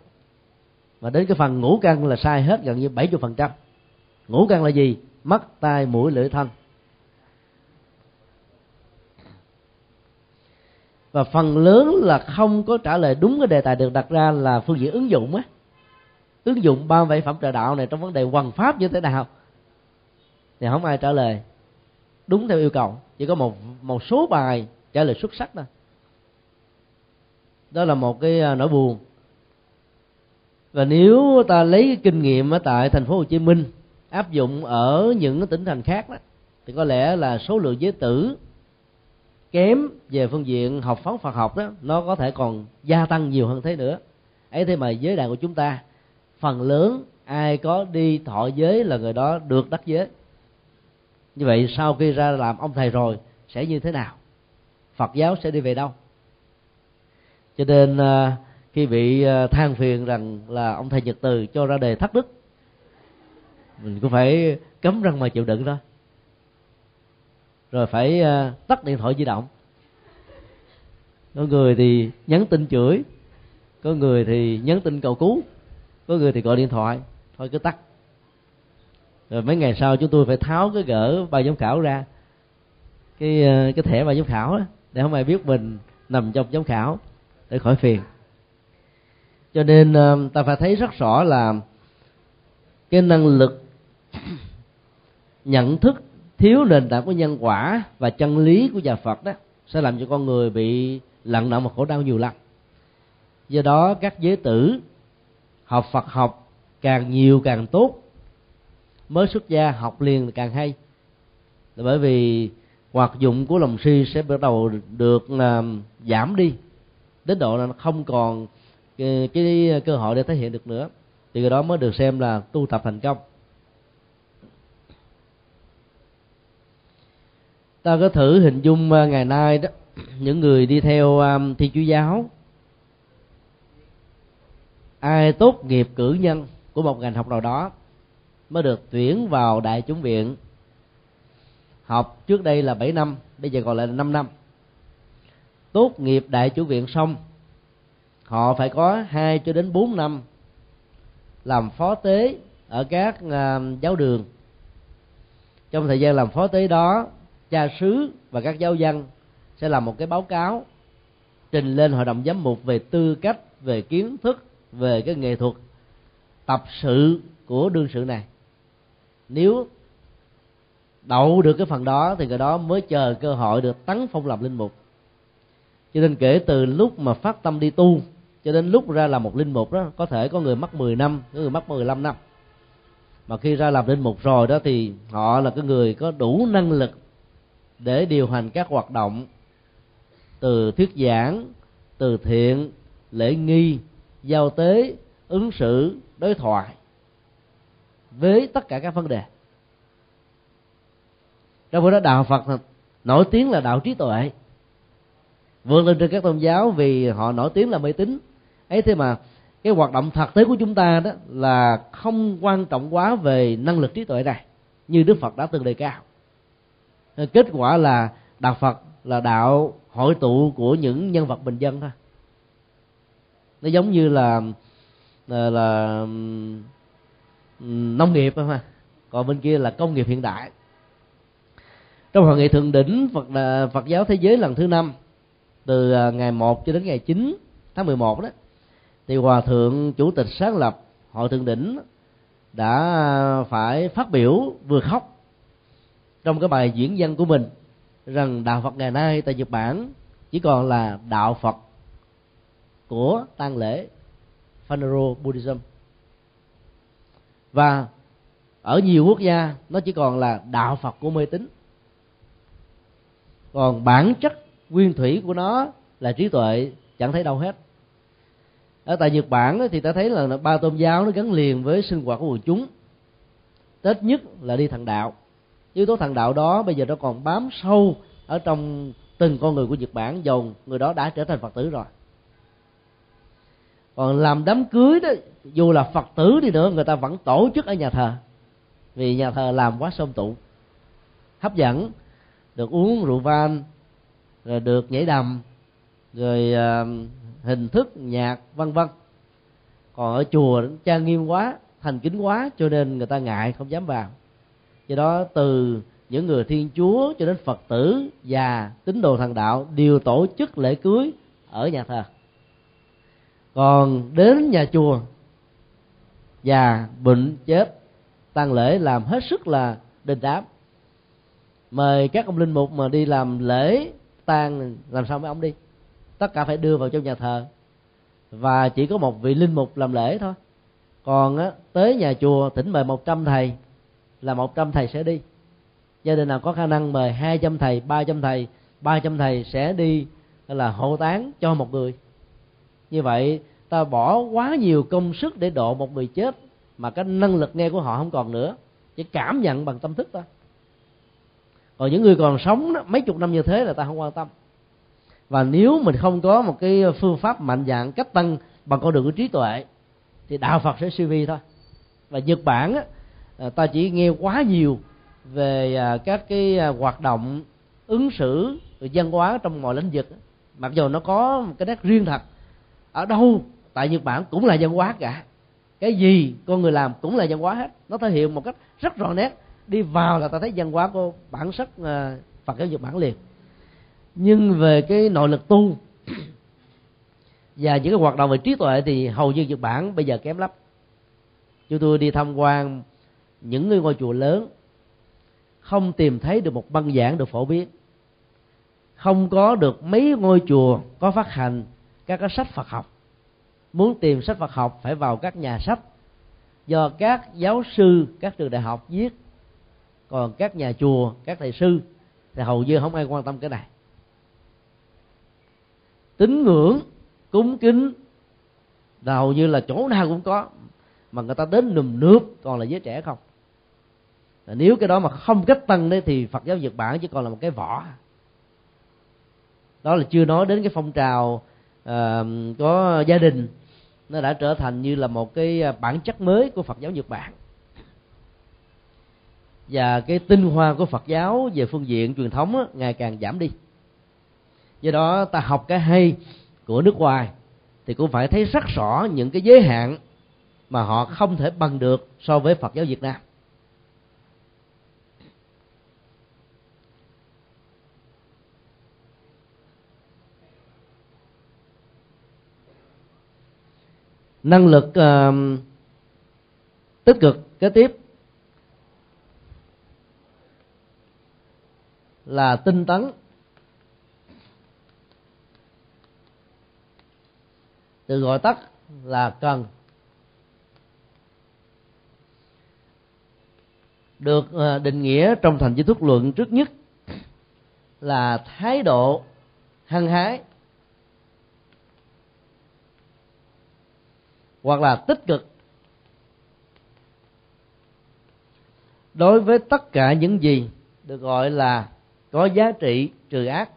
Và đến cái phần ngũ căn là sai hết gần như bảy phần trăm. Ngũ căn là gì? Mắt, tai, mũi, lưỡi, thân. Và phần lớn là không có trả lời đúng cái đề tài được đặt ra là phương diện ứng dụng á. Ứng dụng ba bảy phẩm trợ đạo này trong vấn đề hoàn pháp như thế nào? Thì không ai trả lời đúng theo yêu cầu. Chỉ có một một số bài trả lời xuất sắc thôi đó là một cái à, nỗi buồn. Và nếu ta lấy cái kinh nghiệm ở tại thành phố Hồ Chí Minh, áp dụng ở những tỉnh thành khác đó, thì có lẽ là số lượng giới tử kém về phương diện học phóng Phật học đó, nó có thể còn gia tăng nhiều hơn thế nữa. Ấy thế mà giới đại của chúng ta, phần lớn ai có đi thọ giới là người đó được đắc giới. Như vậy sau khi ra làm ông thầy rồi, sẽ như thế nào? Phật giáo sẽ đi về đâu? Cho nên à, khi bị à, than phiền rằng là ông thầy nhật từ cho ra đề thất đức mình cũng phải cấm răng mà chịu đựng thôi. Rồi phải à, tắt điện thoại di động. Có người thì nhắn tin chửi có người thì nhắn tin cầu cứu có người thì gọi điện thoại. Thôi cứ tắt. Rồi mấy ngày sau chúng tôi phải tháo cái gỡ bài giám khảo ra. Cái cái thẻ bài giám khảo đó, để không ai biết mình nằm trong giám khảo để khỏi phiền. Cho nên ờ, ta phải thấy rất rõ là cái năng lực nhận thức thiếu nền tảng của nhân quả và chân lý của nhà Phật đó sẽ làm cho con người bị lặng nặng và khổ đau nhiều lắm do đó, các giới tử học Phật học càng nhiều càng tốt. Mới xuất gia học liền càng hay. Là bởi vì hoạt dụng của lòng si sẽ bắt đầu được uh, giảm đi đến độ là nó không còn cái, cái cơ hội để thể hiện được nữa. Thì cái đó mới được xem là tu tập thành công. Ta có thử hình dung uh, ngày nay đó những người đi theo um, thi chúa giáo ai tốt nghiệp cử nhân của một ngành học nào đó mới được tuyển vào đại chúng viện học trước đây là 7 năm, bây giờ còn lại là 5 năm. Tốt nghiệp đại chủ viện xong, họ phải có 2 cho đến 4 năm làm phó tế ở các à, giáo đường. Trong thời gian làm phó tế đó, cha xứ và các giáo dân sẽ làm một cái báo cáo, trình lên hội đồng giám mục về tư cách, về kiến thức, về cái nghệ thuật, tập sự của đương sự này. Nếu đậu được cái phần đó thì người đó mới chờ cơ hội được tấn phong làm linh mục. Cho nên kể từ lúc mà phát tâm đi tu, cho đến lúc ra làm một linh mục đó, có thể có người mất 10 năm, có người mất 15 năm. Mà khi ra làm linh mục rồi đó thì họ là cái người có đủ năng lực để điều hành các hoạt động từ thuyết giảng, từ thiện, lễ nghi, giao tế, ứng xử, đối thoại với tất cả các vấn đề trong khi đó đạo phật nổi tiếng là đạo trí tuệ. Vượt lên trên các tôn giáo vì họ nổi tiếng là mê tín. Ấy thế mà cái hoạt động thực tế của chúng ta đó là không quan trọng quá về năng lực trí tuệ này như đức phật đã từng đề cao. Kết quả là đạo phật là đạo hội tụ của những nhân vật bình dân thôi. Nó giống như là là, là nông nghiệp mà. Còn bên kia là công nghiệp hiện đại trong hội nghị thượng đỉnh Phật à, Phật giáo thế giới lần thứ năm, từ à, ngày 1 cho đến ngày 9 tháng 11 đó, thì hòa thượng chủ tịch sáng lập hội thượng đỉnh đã phải phát biểu vừa khóc trong cái bài diễn văn của mình rằng đạo Phật ngày nay tại Nhật Bản chỉ còn là đạo Phật của tang lễ Funeral Buddhism. Và ở nhiều quốc gia nó chỉ còn là đạo Phật của mê tín còn bản chất nguyên thủy của nó là trí tuệ, chẳng thấy đâu hết. Ở tại Nhật Bản thì ta thấy là ba tôn giáo nó gắn liền với sinh hoạt của quần chúng. Tết nhất là đi thần đạo. Yếu tố thần đạo đó bây giờ nó còn bám sâu ở trong từng con người của Nhật Bản, dầu người đó đã trở thành Phật tử rồi. Còn làm đám cưới đó, dù là Phật tử đi nữa, người ta vẫn tổ chức ở nhà thờ. Vì nhà thờ làm quá sông tụ hấp dẫn được uống rượu vang rồi được nhảy đầm rồi uh, hình thức nhạc vân vân. Còn ở chùa trang nghiêm quá thành kính quá cho nên người ta ngại không dám vào. Do đó từ những người thiên chúa cho đến phật tử và tín đồ thần đạo đều tổ chức lễ cưới ở nhà thờ. Còn đến nhà chùa già bệnh chết tang lễ làm hết sức là đình đám mời các ông linh mục mà đi làm lễ tang làm sao mấy ông đi. Tất cả phải đưa vào trong nhà thờ. Và chỉ có một vị linh mục làm lễ thôi. Còn á, tới nhà chùa tỉnh mời 100 thầy là 100 thầy sẽ đi. Gia đình nào có khả năng mời 200 thầy 300 thầy 300 thầy sẽ đi là hộ tán cho một người. Như vậy ta bỏ quá nhiều công sức để độ một người chết mà cái năng lực nghe của họ không còn nữa. Chỉ cảm nhận bằng tâm thức thôi còn những người còn sống đó, mấy chục năm như thế là ta không quan tâm. Và nếu mình không có một cái phương pháp mạnh dạng cách tăng bằng con đường của trí tuệ thì đạo phật sẽ suy vi thôi. Và nhật bản á, à, ta chỉ nghe quá nhiều về à, các cái à, hoạt động ứng xử văn hóa trong mọi lĩnh vực mặc dù nó có một cái nét riêng thật. Ở đâu tại nhật bản cũng là văn hóa cả. Cái gì con người làm cũng là văn hóa hết. Nó thể hiện một cách rất rõ nét đi vào là ta thấy văn hóa của bản sắc ờ, phật giáo nhật bản liền. Nhưng về cái nội lực tu và những cái hoạt động về trí tuệ thì hầu như nhật bản bây giờ kém lắm. Chúng tôi đi tham quan những ngôi chùa lớn, không tìm thấy được một băng giảng được phổ biến, không có được mấy ngôi chùa có phát hành các cái sách Phật học. Muốn tìm sách Phật học phải vào các nhà sách do các giáo sư, các trường đại học viết còn các nhà chùa các thầy sư thì hầu như không ai quan tâm cái này. Tín ngưỡng cúng kính là hầu như là chỗ nào cũng có mà người ta đến nùm nước còn là giới trẻ không. Nếu cái đó mà không cách tăng đấy thì phật giáo nhật bản chỉ còn là một cái vỏ. Đó là chưa nói đến cái phong trào uh, có gia đình nó đã trở thành như là một cái bản chất mới của phật giáo nhật bản và cái tinh hoa của phật giáo về phương diện truyền thống á, ngày càng giảm đi. Do đó ta học cái hay của nước ngoài thì cũng phải thấy rất rõ những cái giới hạn mà họ không thể bằng được so với phật giáo việt nam. Năng lực uh, tích cực kế tiếp là tinh tấn. Từ gọi tắt là cần. Được à, định nghĩa trong thành di thức luận trước nhất là thái độ hăng hái hoặc là tích cực. Đối với tất cả những gì được gọi là có giá trị trừ ác.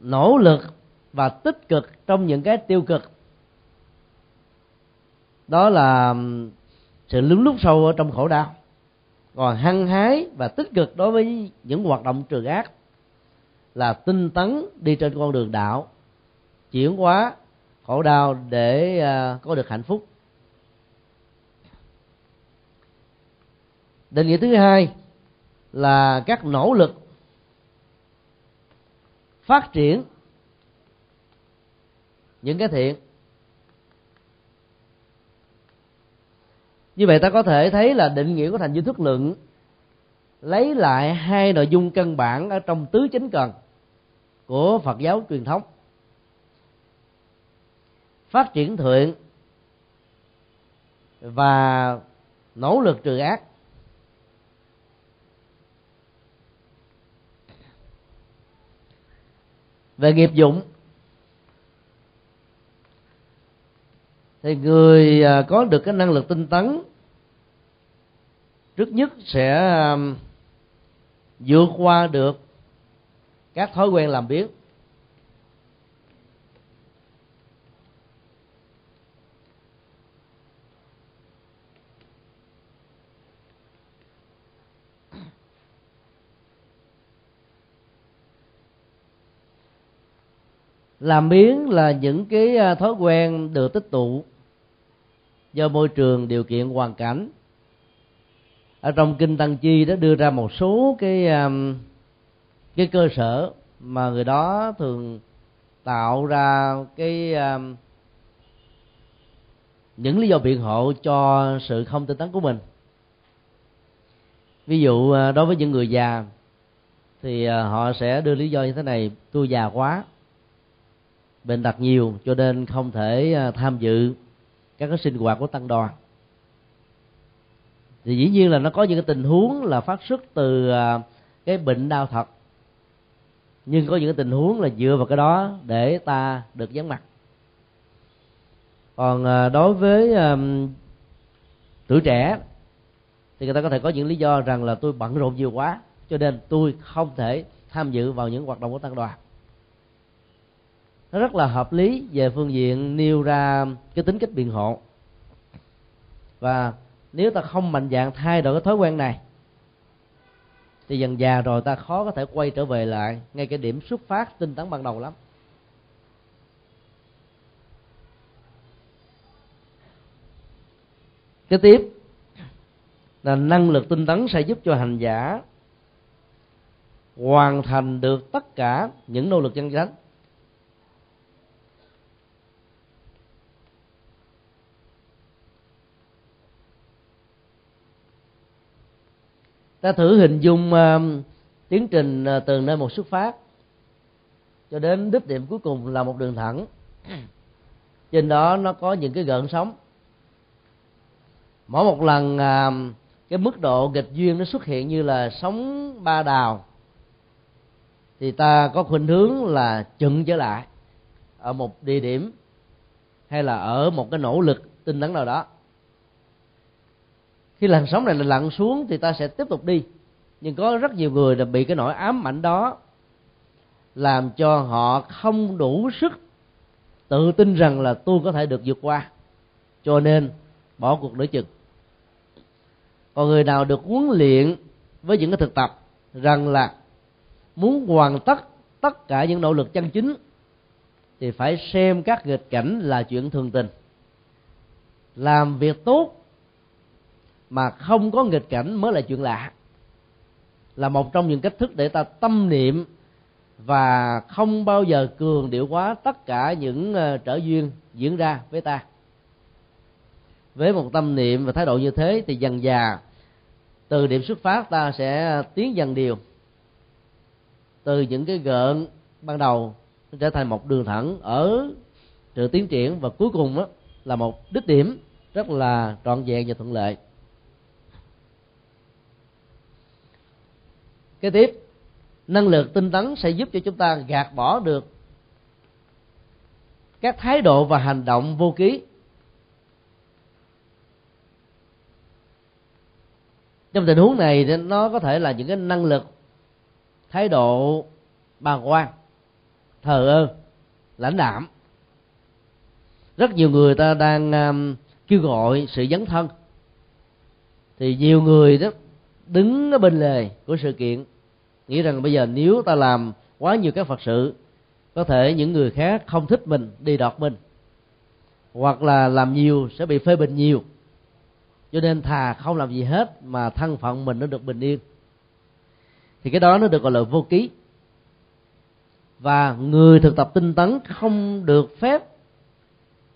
Nỗ lực và tích cực trong những cái tiêu cực. Đó là sự lún lút sâu ở trong khổ đau. Còn hăng hái và tích cực đối với những hoạt động trừ ác là tinh tấn đi trên con đường đạo, chuyển hóa khổ đau để à, có được hạnh phúc. Định nghĩa thứ hai là các nỗ lực phát triển những cái thiện. Như vậy ta có thể thấy là định nghĩa của thành viên thức lượng lấy lại hai nội dung căn bản ở trong tứ chính cần của phật giáo truyền thống phát triển thượng và nỗ lực trừ ác. Về nghiệp dụng, thì người à, có được cái năng lực tinh tấn, trước nhất sẽ à, vượt qua được các thói quen làm biếng. Làm biến là những cái à, thói quen được tích tụ do môi trường điều kiện hoàn cảnh. Ở trong kinh tăng chi đã đưa ra một số cái à, cái cơ sở mà người đó thường tạo ra cái à, những lý do biện hộ cho sự không tinh tấn của mình. Ví dụ đối với những người già thì họ sẽ đưa lý do như thế này, tôi già quá bệnh tật nhiều cho nên không thể à, tham dự các cái sinh hoạt của tăng đoàn. Thì dĩ nhiên là nó có những cái tình huống là phát xuất từ à, cái bệnh đau thật nhưng có những cái tình huống là dựa vào cái đó để ta được vắng mặt. Còn à, đối với tuổi trẻ thì người ta có thể có những lý do rằng là tôi bận rộn nhiều quá, cho nên tôi không thể tham dự vào những hoạt động của tăng đoàn nó rất là hợp lý về phương diện nêu ra cái tính cách biện hộ. Và nếu ta không mạnh dạng thay đổi cái thói quen này, thì dần già rồi ta khó có thể quay trở về lại ngay cái điểm xuất phát tinh tấn ban đầu lắm. Kế tiếp là năng lực tinh tấn sẽ giúp cho hành giả hoàn thành được tất cả những nỗ lực chân chánh ta thử hình dung uh, tiến trình uh, từ nơi một xuất phát cho đến đích điểm cuối cùng là một đường thẳng. Trên đó nó có những cái gợn sóng. Mỗi một lần uh, cái mức độ nghịch duyên nó xuất hiện như là sóng ba đào thì ta có khuynh hướng là chừng trở lại ở một địa điểm hay là ở một cái nỗ lực tinh tấn nào đó khi làn sóng này là lặn xuống thì ta sẽ tiếp tục đi. Nhưng có rất nhiều người là bị cái nỗi ám ảnh đó làm cho họ không đủ sức tự tin rằng là tôi có thể được vượt qua. Cho nên, bỏ cuộc nửa chừng. Còn người nào được huấn luyện với những cái thực tập rằng là muốn hoàn tất tất cả những nỗ lực chân chính thì phải xem các nghịch cảnh là chuyện thường tình. Làm việc tốt mà không có nghịch cảnh mới là chuyện lạ. Là một trong những cách thức để ta tâm niệm và không bao giờ cường điệu quá tất cả những ờ, trở duyên diễn ra với ta. Với một tâm niệm và thái độ như thế thì dần già từ điểm xuất phát ta sẽ tiến dần điều. Từ những cái gợn ban đầu trở thành một đường thẳng ở sự tiến triển và cuối cùng đó là một đích điểm rất là trọn vẹn và thuận lợi. Kế tiếp năng lực tinh tấn sẽ giúp cho chúng ta gạt bỏ được các thái độ và hành động vô ký. Trong tình huống này thì nó có thể là những cái năng lực thái độ bàng quan thờ ơ lãnh đạm. Rất nhiều người ta đang um, kêu gọi sự dấn thân. Thì nhiều người đó đứng ở bên lề của sự kiện nghĩ rằng bây giờ nếu ta làm quá nhiều các phật sự, có thể những người khác không thích mình, đi đọt mình. Hoặc là làm nhiều sẽ bị phê bình nhiều. Cho nên thà không làm gì hết mà thân phận mình nó được bình yên. Thì cái đó nó được gọi là vô ký. Và người thực tập tinh tấn không được phép,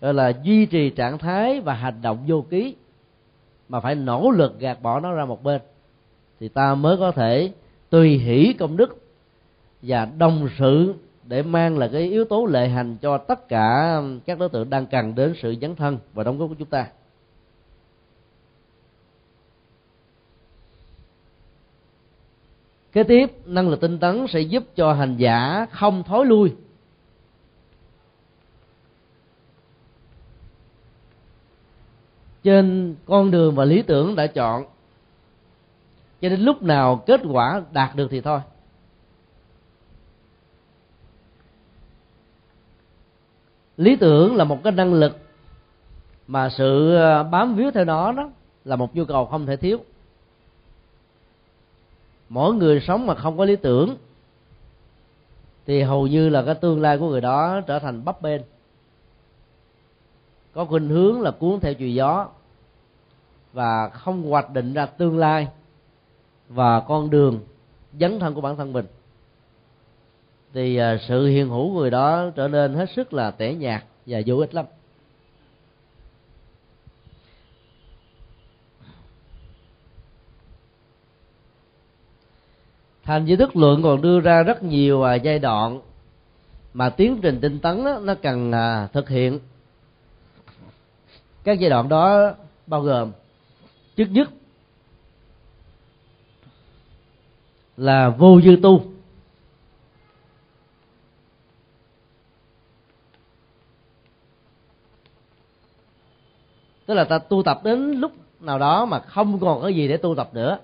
gọi là duy trì trạng thái và hành động vô ký, mà phải nỗ lực gạt bỏ nó ra một bên. Thì ta mới có thể tùy hỷ công đức và đồng sự để mang là cái yếu tố lệ hành cho tất cả các đối tượng đang cần đến sự dấn thân và đóng góp của chúng ta. Kế tiếp, năng lực tinh tấn sẽ giúp cho hành giả không thối lui. Trên con đường và lý tưởng đã chọn cho đến lúc nào kết quả đạt được thì thôi. Lý tưởng là một cái năng lực mà sự ờ, bám víu theo nó đó là một nhu cầu không thể thiếu. Mỗi người sống mà không có lý tưởng thì hầu như là cái tương lai của người đó trở thành bấp bênh. Có khuynh hướng là cuốn theo chiều gió và không hoạch định ra tương lai và con đường dấn thân của bản thân mình. Thì à, sự hiện hữu người đó trở nên hết sức là tẻ nhạt và vô ích lắm. Thành giới Đức luận còn đưa ra rất nhiều à, giai đoạn mà tiến trình tinh tấn đó, nó cần à, thực hiện. Các giai đoạn đó bao gồm trước nhất là vô dư tu. Tức là ta tu tập đến lúc nào đó mà không còn có gì để tu tập nữa.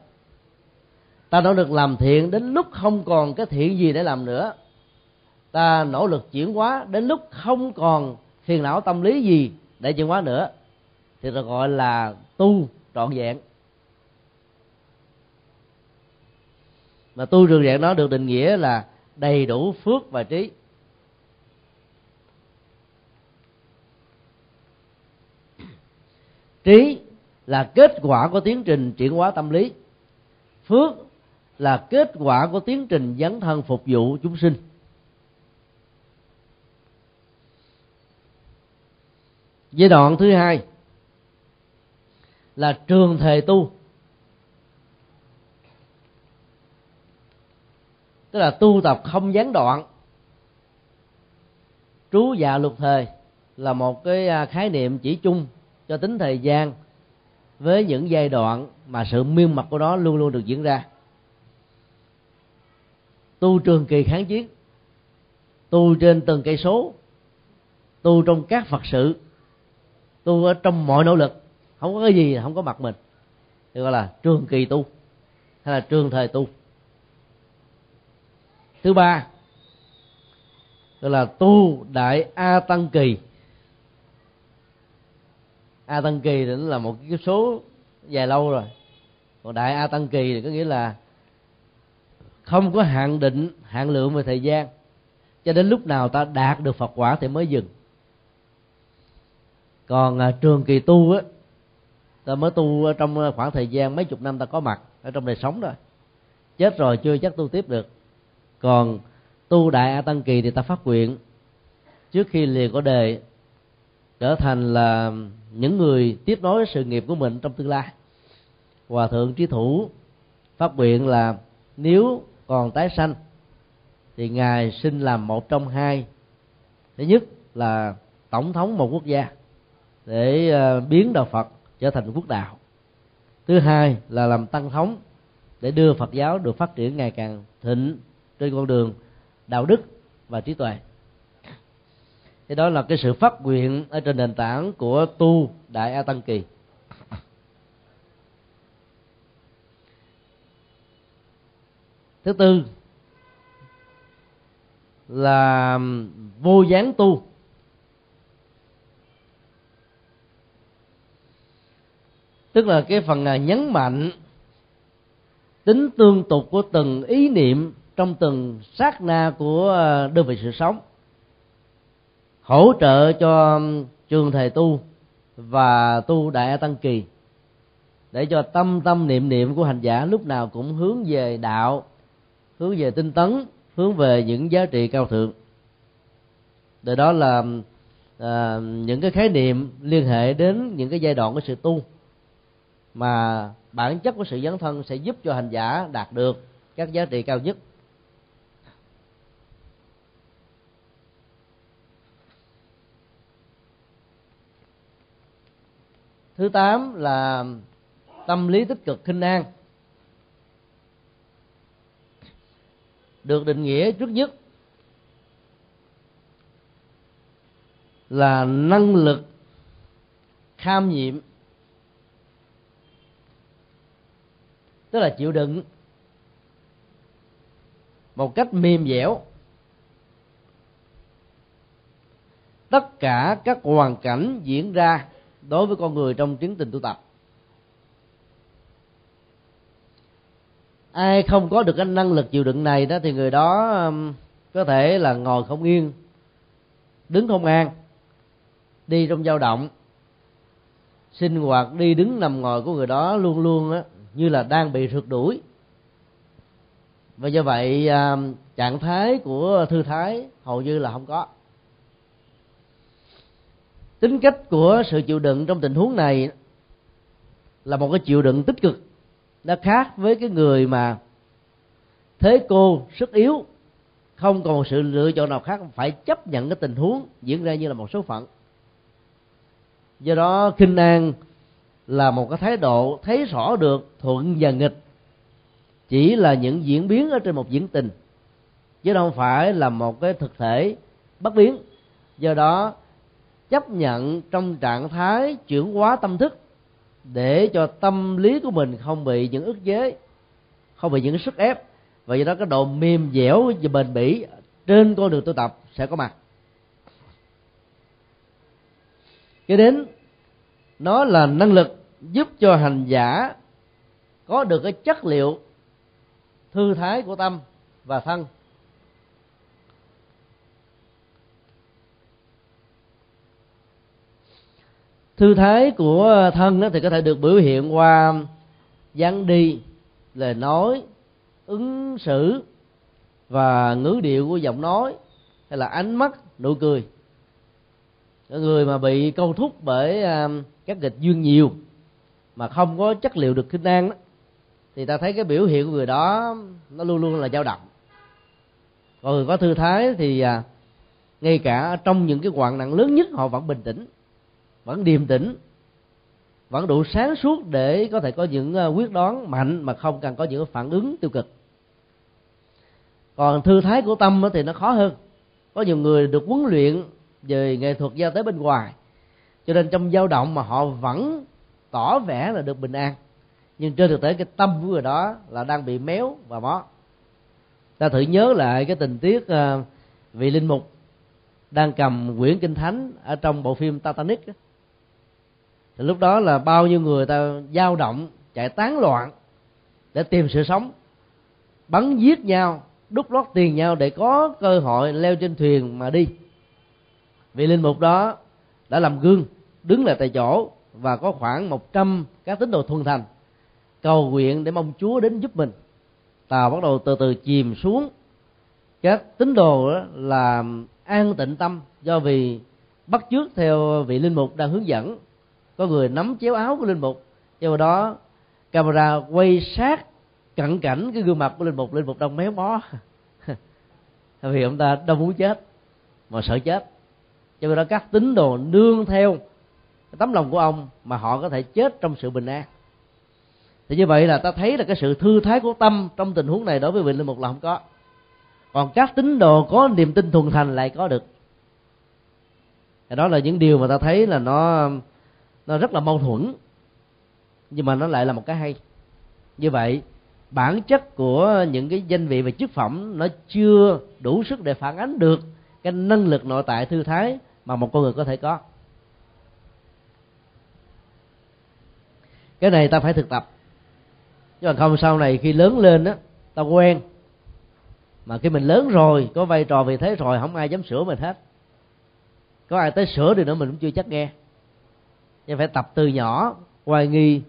Ta nỗ lực làm thiện đến lúc không còn cái thiện gì để làm nữa. Ta nỗ lực chuyển hóa đến lúc không còn phiền não tâm lý gì để chuyển hóa nữa. Thì ta gọi là tu trọn vẹn. Mà tu rường vẹn nó được định nghĩa là đầy đủ phước và trí. Trí là kết quả của tiến trình chuyển hóa tâm lý. Phước là kết quả của tiến trình dấn thân phục vụ chúng sinh. Giai đoạn thứ hai là trường thề tu. Tức là tu tập không gián đoạn. Trú dạ luật thời là một cái à, khái niệm chỉ chung cho tính thời gian với những giai đoạn mà sự miên mật của nó luôn luôn được diễn ra. Tu trường kỳ kháng chiến, tu trên từng cây số, tu trong các phật sự, tu ở trong mọi nỗ lực. Không có cái gì không có mặt mình. Thì gọi là trường kỳ tu hay là trường thời tu thứ ba gọi là tu đại a tăng kỳ. A tăng kỳ thì nó là một cái số dài lâu rồi. Còn đại a tăng kỳ thì có nghĩa là không có hạn định hạn lượng về thời gian. Cho đến lúc nào ta đạt được phật quả thì mới dừng. Còn à, trường kỳ tu á ta mới tu trong à, khoảng thời gian mấy chục năm ta có mặt ở trong đời sống rồi chết rồi chưa chắc tu tiếp được còn tu đại a tăng kỳ thì ta phát nguyện, trước khi liền có đề, trở thành là những người tiếp nối sự nghiệp của mình trong tương lai. Hòa thượng trí thủ phát nguyện là nếu còn tái sanh, thì ngài sinh làm một trong hai. Thứ nhất là tổng thống một quốc gia để ờ, biến đạo phật trở thành quốc đạo. Thứ hai là làm tăng thống để đưa phật giáo được phát triển ngày càng thịnh trên con đường đạo đức và trí tuệ. Thế đó là cái sự phát nguyện ở trên nền tảng của tu đại a tăng kỳ. Thứ tư là vô gián tu. Tức là cái phần à, nhấn mạnh tính tương tục của từng ý niệm trong từng sát na của ờ, đơn vị sự sống hỗ trợ cho trường thầy tu và tu đại tăng kỳ để cho tâm tâm niệm niệm của hành giả lúc nào cũng hướng về đạo hướng về tinh tấn hướng về những giá trị cao thượng. Để đó là à, những cái khái niệm liên hệ đến những cái giai đoạn của sự tu mà bản chất của sự dấn thân sẽ giúp cho hành giả đạt được các giá trị cao nhất. Thứ tám là tâm lý tích cực khinh an. Được định nghĩa trước nhất là năng lực kham nhiệm tức là chịu đựng một cách mềm dẻo tất cả các hoàn cảnh diễn ra đối với con người trong tiến trình tu tập. Ai không có được cái năng lực chịu đựng này đó thì người đó um, có thể là ngồi không yên, đứng không an đi trong dao động. Sinh hoạt đi đứng nằm ngồi của người đó luôn luôn á, như là đang bị rượt đuổi. Và do vậy um, trạng thái của thư thái hầu như là không có tính cách của sự chịu đựng trong tình huống này là một cái chịu đựng tích cực, nó khác với cái người mà thế cô sức yếu, không còn sự lựa chọn nào khác, phải chấp nhận cái tình huống diễn ra như là một số phận. Do đó, kinh an là một cái thái độ thấy rõ được thuận và nghịch, chỉ là những diễn biến ở trên một diễn tình, chứ không phải là một cái thực thể bất biến. Do đó chấp nhận trong trạng thái chuyển hóa tâm thức để cho tâm lý của mình không bị những ức chế, không bị những sức ép. Và do đó cái độ mềm dẻo và bền bỉ trên con đường tu tập sẽ có mặt. Cho đến, nó là năng lực giúp cho hành giả có được cái chất liệu thư thái của tâm và thân. Thư thái của ờ, thân thì có thể được biểu hiện qua dáng đi, lời nói, ứng xử và ngữ điệu của giọng nói hay là ánh mắt, nụ cười. Người mà bị câu thúc bởi ờ, các nghịch duyên nhiều mà không có chất liệu được kinh an đó thì ta thấy cái biểu hiện của người đó nó luôn luôn là dao động. Còn người có thư thái thì à, ngay cả trong những cái hoạn nạn lớn nhất họ vẫn bình tĩnh vẫn điềm tĩnh, vẫn đủ sáng suốt để có thể có những ờ, quyết đoán mạnh mà không cần có những phản ứng tiêu cực. Còn thư thái của tâm thì nó khó hơn. Có nhiều người được huấn luyện về nghệ thuật giao tế bên ngoài, cho nên trong dao động mà họ vẫn tỏ vẻ là được bình an. Nhưng trên thực tế cái tâm của người đó là đang bị méo và mó ta thử nhớ lại cái tình tiết ờ, vị linh mục đang cầm quyển kinh thánh ở trong bộ phim Titanic đó thì lúc đó là bao nhiêu người ta dao động, chạy tán loạn để tìm sự sống. Bắn giết nhau, đút lót tiền nhau để có cơ hội leo trên thuyền mà đi. Vị linh mục đó đã làm gương, đứng lại tại chỗ và có khoảng 100 các tín đồ thuần thành, cầu nguyện để mong Chúa đến giúp mình. Tàu bắt đầu từ từ chìm xuống. Các tín đồ đó là an tịnh tâm do vì bắt chước theo vị linh mục đang hướng dẫn có người nắm chéo áo của linh mục. Do đó, camera quay sát cận cảnh cái gương mặt của linh mục. Linh mục đang méo mó. Vì ông ta đâu muốn chết, mà sợ chết. Cho đó các tín đồ nương theo tấm lòng của ông mà họ có thể chết trong sự bình an. Thì như vậy là ta thấy là cái sự thư thái của tâm trong tình huống này đối với vị linh mục là không có. Còn các tín đồ có niềm tin thuần thành lại có được. Thì đó là những điều mà ta thấy là nó nó rất là mâu thuẫn. Nhưng mà nó lại là một cái hay. Như vậy, bản chất của những cái danh vị và chức phẩm nó chưa đủ sức để phản ánh được cái năng lực nội tại, thư thái mà một con người có thể có. Cái này ta phải thực tập. Chứ còn không sau này khi lớn lên đó ta quen. Mà khi mình lớn rồi, có vai trò vì thế rồi, không ai dám sửa mình hết. Có ai tới sửa thì nữa mình cũng chưa chắc nghe nhưng phải tập từ nhỏ hoài nghi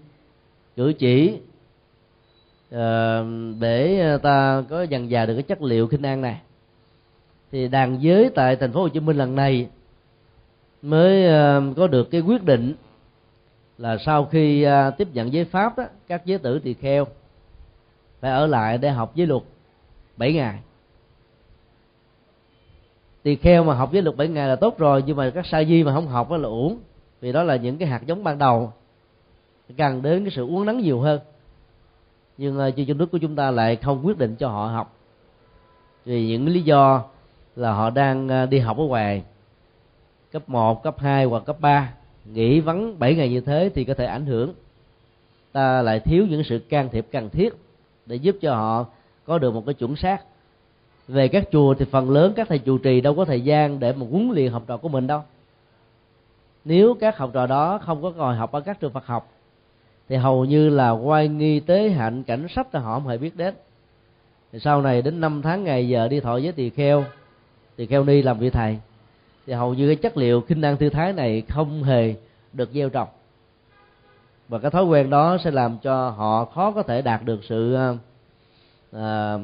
cử chỉ ờ, để ờ, ta có dần dà được cái chất liệu kinh an này. Thì đàn giới tại thành phố Hồ Chí Minh lần này mới ờ, có được cái quyết định là sau khi tiếp nhận giới pháp đó, các giới tử tỳ kheo phải ở lại để học giới luật 7 ngày. Tỳ kheo mà học giới luật 7 ngày là tốt rồi nhưng mà các sa di mà không học đó là uổng vì đó là những cái hạt giống ban đầu cần đến cái sự uống nắng nhiều hơn. Nhưng uh, trình nước của chúng ta lại không quyết định cho họ học. Vì những lý do là họ đang ờ, đi học ở ngoài cấp 1, cấp 2 hoặc cấp 3 nghỉ vắng 7 ngày như thế thì có thể ảnh hưởng. Ta lại thiếu những sự can thiệp cần thiết để giúp cho họ có được một cái chuẩn xác. Về các chùa thì phần lớn các thầy trụ trì đâu có thời gian để mà huấn luyện học trò của mình đâu nếu các học trò đó không có ngồi học ở các trường Phật học thì hầu như là quay nghi tế hạnh cảnh sách là họ không hề biết đến. Thì sau này đến năm tháng ngày giờ đi thọ với tỳ kheo tỳ kheo ni làm vị thầy thì hầu như cái chất liệu kinh năng tư thái này không hề được gieo trồng. Và cái thói quen đó sẽ làm cho họ khó có thể đạt được sự uh,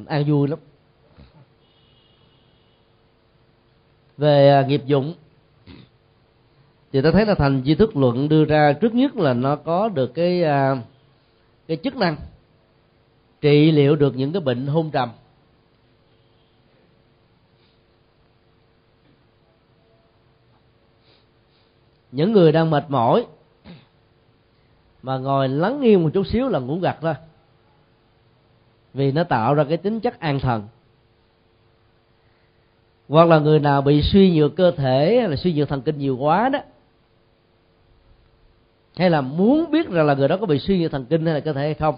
an vui lắm. Về uh, nghiệp dụng thì ta thấy là thành di thức luận đưa ra trước nhất là nó có được cái à, cái chức năng trị liệu được những cái bệnh hôn trầm. Những người đang mệt mỏi mà ngồi lắng nghiêng một chút xíu là ngủ gật thôi. Vì nó tạo ra cái tính chất an thần. Hoặc là người nào bị suy nhược cơ thể hay là suy nhược thần kinh nhiều quá đó hay là muốn biết rằng là người đó có bị suy nhược thần kinh hay là cơ thể hay không?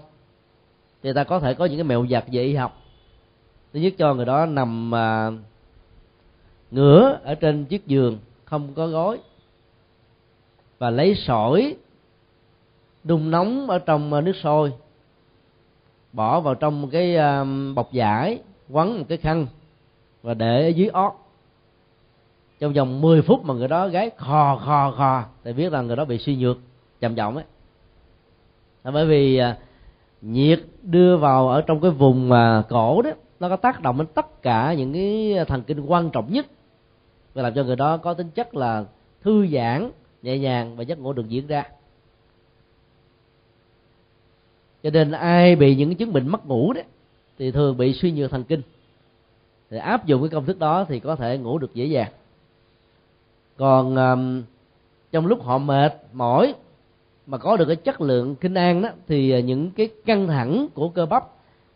Thì ta có thể có những cái mẹo giặt về y học. Thứ nhất cho người đó nằm à, ngửa ở trên chiếc giường không có gối. Và lấy sỏi đun nóng ở trong à, nước sôi. Bỏ vào trong một cái à, bọc vải quấn một cái khăn và để ở dưới ót. Trong vòng 10 phút mà người đó gáy khò khò khò thì biết rằng người đó bị suy nhược trầm trọng ấy. Bởi vì à, nhiệt đưa vào ở trong cái vùng mà cổ đó nó có tác động đến tất cả những cái thần kinh quan trọng nhất. Và làm cho người đó có tính chất là thư giãn nhẹ nhàng và giấc ngủ được diễn ra. Cho nên ai bị những chứng bệnh mất ngủ đấy thì thường bị suy nhược thần kinh. Thì áp dụng cái công thức đó thì có thể ngủ được dễ dàng. Còn um, trong lúc họ mệt mỏi mà có được cái chất lượng kinh an đó, thì à, những cái căng thẳng của cơ bắp,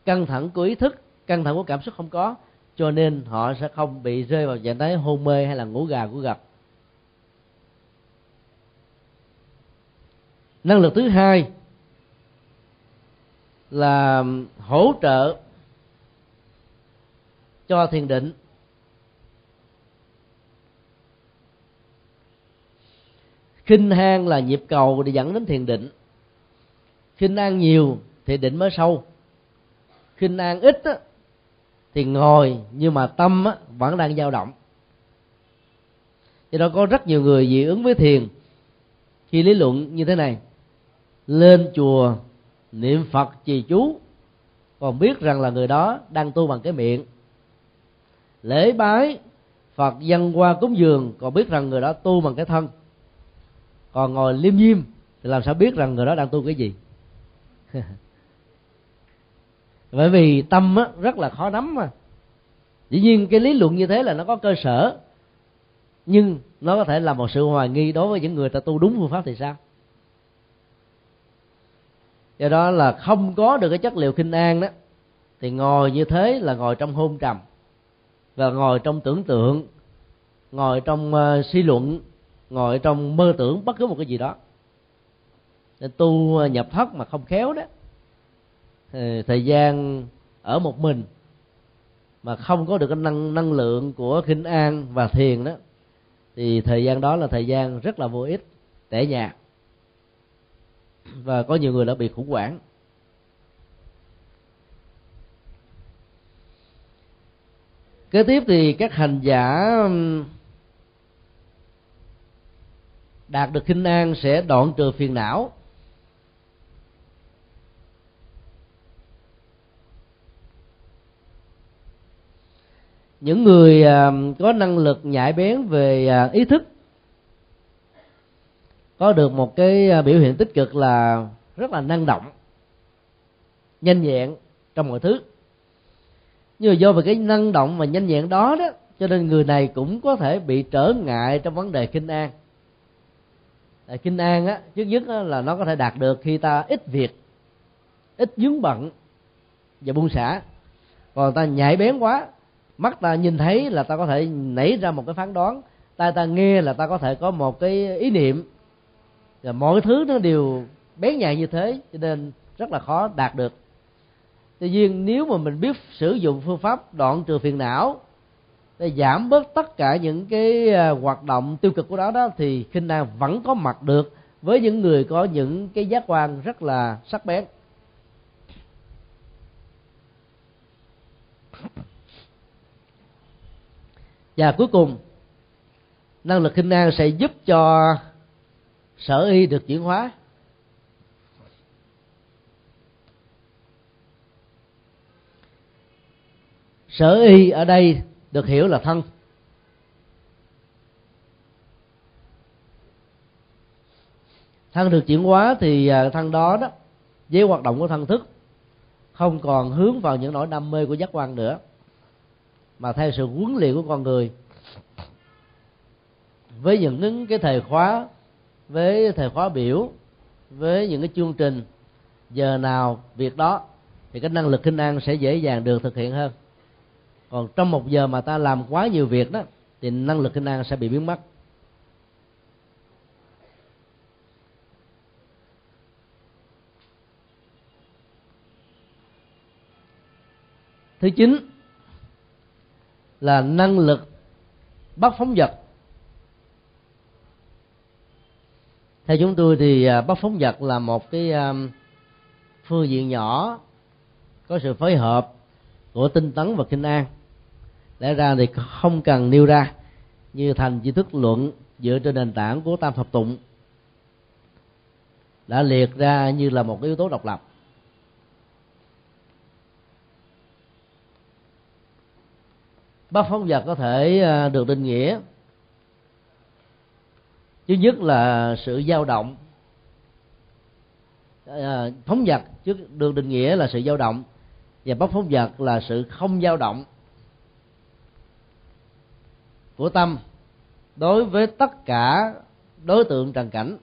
căng thẳng của ý thức, căng thẳng của cảm xúc không có, cho nên họ sẽ không bị rơi vào trạng thái hôn mê hay là ngủ gà của gật. Năng lực thứ hai là hỗ trợ cho thiền định. Khinh hang là nhịp cầu để dẫn đến thiền định. Khinh an nhiều thì định mới sâu. Khinh an ít á, thì ngồi nhưng mà tâm á, vẫn đang dao động. Do đó có rất nhiều người dị ứng với thiền. Khi lý luận như thế này lên chùa niệm phật trì chú còn biết rằng là người đó đang tu bằng cái miệng. Lễ bái phật dân qua cúng dường còn biết rằng người đó tu bằng cái thân còn ngồi liêm diêm thì làm sao biết rằng người đó đang tu cái gì? Bởi vì tâm á, rất là khó nắm mà. Dĩ nhiên cái lý luận như thế là nó có cơ sở nhưng nó có thể là một sự hoài nghi đối với những người ta tu đúng phương pháp thì sao? Do đó là không có được cái chất liệu kinh an đó thì ngồi như thế là ngồi trong hôn trầm và ngồi trong tưởng tượng ngồi trong uh, suy luận ngồi trong mơ tưởng bất cứ một cái gì đó. Nên tu à, nhập thất mà không khéo đó. Thời gian ở một mình mà không có được cái năng năng lượng của khinh an và thiền đó, thì thời gian đó là thời gian rất là vô ích, tẻ nhạt. Và có nhiều người đã bị khủng hoảng. Kế tiếp thì các hành giả đạt được kinh an sẽ đoạn trừ phiền não. Những người à, có năng lực nhạy bén về à, ý thức, có được một cái à, biểu hiện tích cực là rất là năng động, nhanh nhẹn trong mọi thứ. Nhưng mà do về cái năng động và nhanh nhẹn đó đó, cho nên người này cũng có thể bị trở ngại trong vấn đề kinh an kinh an á trước nhất á, là nó có thể đạt được khi ta ít việc ít dướng bận và buông xả. Còn ta nhạy bén quá mắt ta nhìn thấy là ta có thể nảy ra một cái phán đoán tai ta nghe là ta có thể có một cái ý niệm. Và mọi thứ nó đều bén nhạy như thế cho nên rất là khó đạt được. Tuy nhiên nếu mà mình biết sử dụng phương pháp đoạn trừ phiền não để giảm bớt tất cả những cái à, hoạt động tiêu cực của đó đó, thì khinh năng vẫn có mặt được với những người có những cái giác quan rất là sắc bén. Và cuối cùng, năng lực khinh năng sẽ giúp cho sở y được chuyển hóa. Sở y ở đây được hiểu là thân. Thân được chuyển hóa thì à, thân đó đó, với hoạt động của thân thức, không còn hướng vào những nỗi đam mê của giác quan nữa, mà theo sự huấn luyện của con người. Với những cái thời khóa, với thời khóa biểu, với những cái chương trình, giờ nào, việc đó, thì cái năng lực kinh an sẽ dễ dàng được thực hiện hơn còn trong một giờ mà ta làm quá nhiều việc đó, thì năng lực kinh an sẽ bị biến mất. Thứ chín là năng lực bắt phóng vật. Theo chúng tôi thì à, bắt phóng vật là một cái à, phương diện nhỏ, có sự phối hợp của tinh tấn và kinh an lẽ ra thì không cần nêu ra như thành chi thức luận dựa trên nền tảng của tam thập tụng. Đã liệt ra như là một yếu tố độc lập. Bác phóng vật có thể à, được định nghĩa. Thứ nhất là sự dao động. À, phóng vật trước được định nghĩa là sự dao động và bắt phóng vật là sự không dao động của tâm đối với tất cả đối tượng trần cảnh.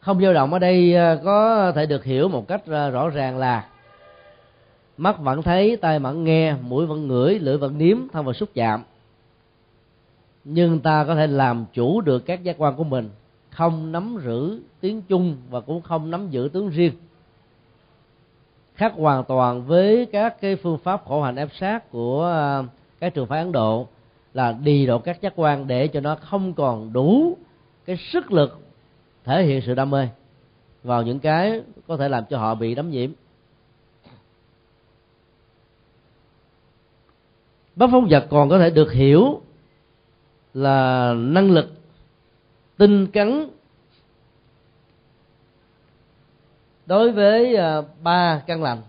Không dao động ở đây à, có thể được hiểu một cách à, rõ ràng là mắt vẫn thấy, tai vẫn nghe, mũi vẫn ngửi, lưỡi vẫn nếm, thân vẫn xúc chạm. Nhưng ta có thể làm chủ được các giác quan của mình không nắm giữ tiếng chung và cũng không nắm giữ tiếng riêng. Khác hoàn toàn với các cái phương pháp khổ hạnh ép sát của à, các trường phái ấn độ là đi độ các giác quan để cho nó không còn đủ cái sức lực thể hiện sự đam mê vào những cái có thể làm cho họ bị đấm nhiễm. Bất phong vật còn có thể được hiểu là năng lực tinh cắn đối với à, ba căn lành,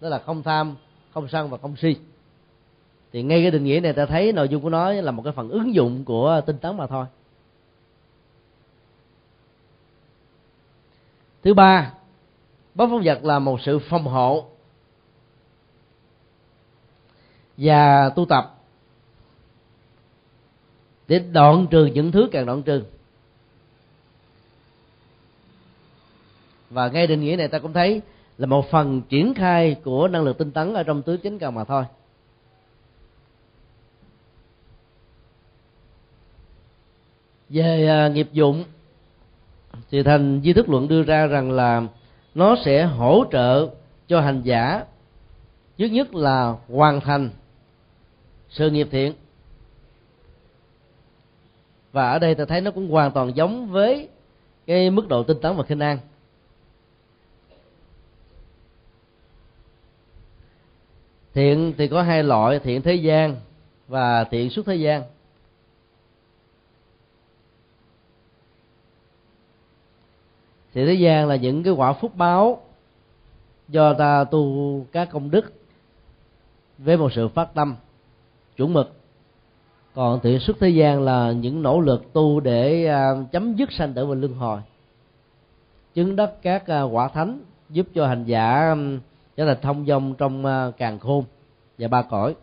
đó là không tham, không sân và không si. Thì ngay cái định nghĩa này ta thấy nội dung của nó là một cái phần ứng dụng của tinh tấn mà thôi. Thứ ba bất phong vật là một sự phòng hộ và tu tập để đoạn trừ những thứ càng đoạn trừ. Và ngay định nghĩa này ta cũng thấy là một phần triển khai của năng lực tinh tấn ở trong tứ chính cần mà thôi. Về à, nghiệp dụng thì thành di thức luận đưa ra rằng là nó sẽ hỗ trợ cho hành giả trước nhất là hoàn thành sự nghiệp thiện và ở đây ta thấy nó cũng hoàn toàn giống với cái mức độ tinh tấn và khinh an. Thiện thì có hai loại, thiện thế gian và thiện suốt thế gian. Thiện thế gian là những cái quả phúc báo do ta tu các công đức với một sự phát tâm chuẩn mực còn thiện xuất thế gian là những nỗ lực tu để à, chấm dứt sanh tử và luân hồi. Chứng đắc các à, quả thánh giúp cho hành giả trở thành thông dong trong à, càng khôn và ba cõi.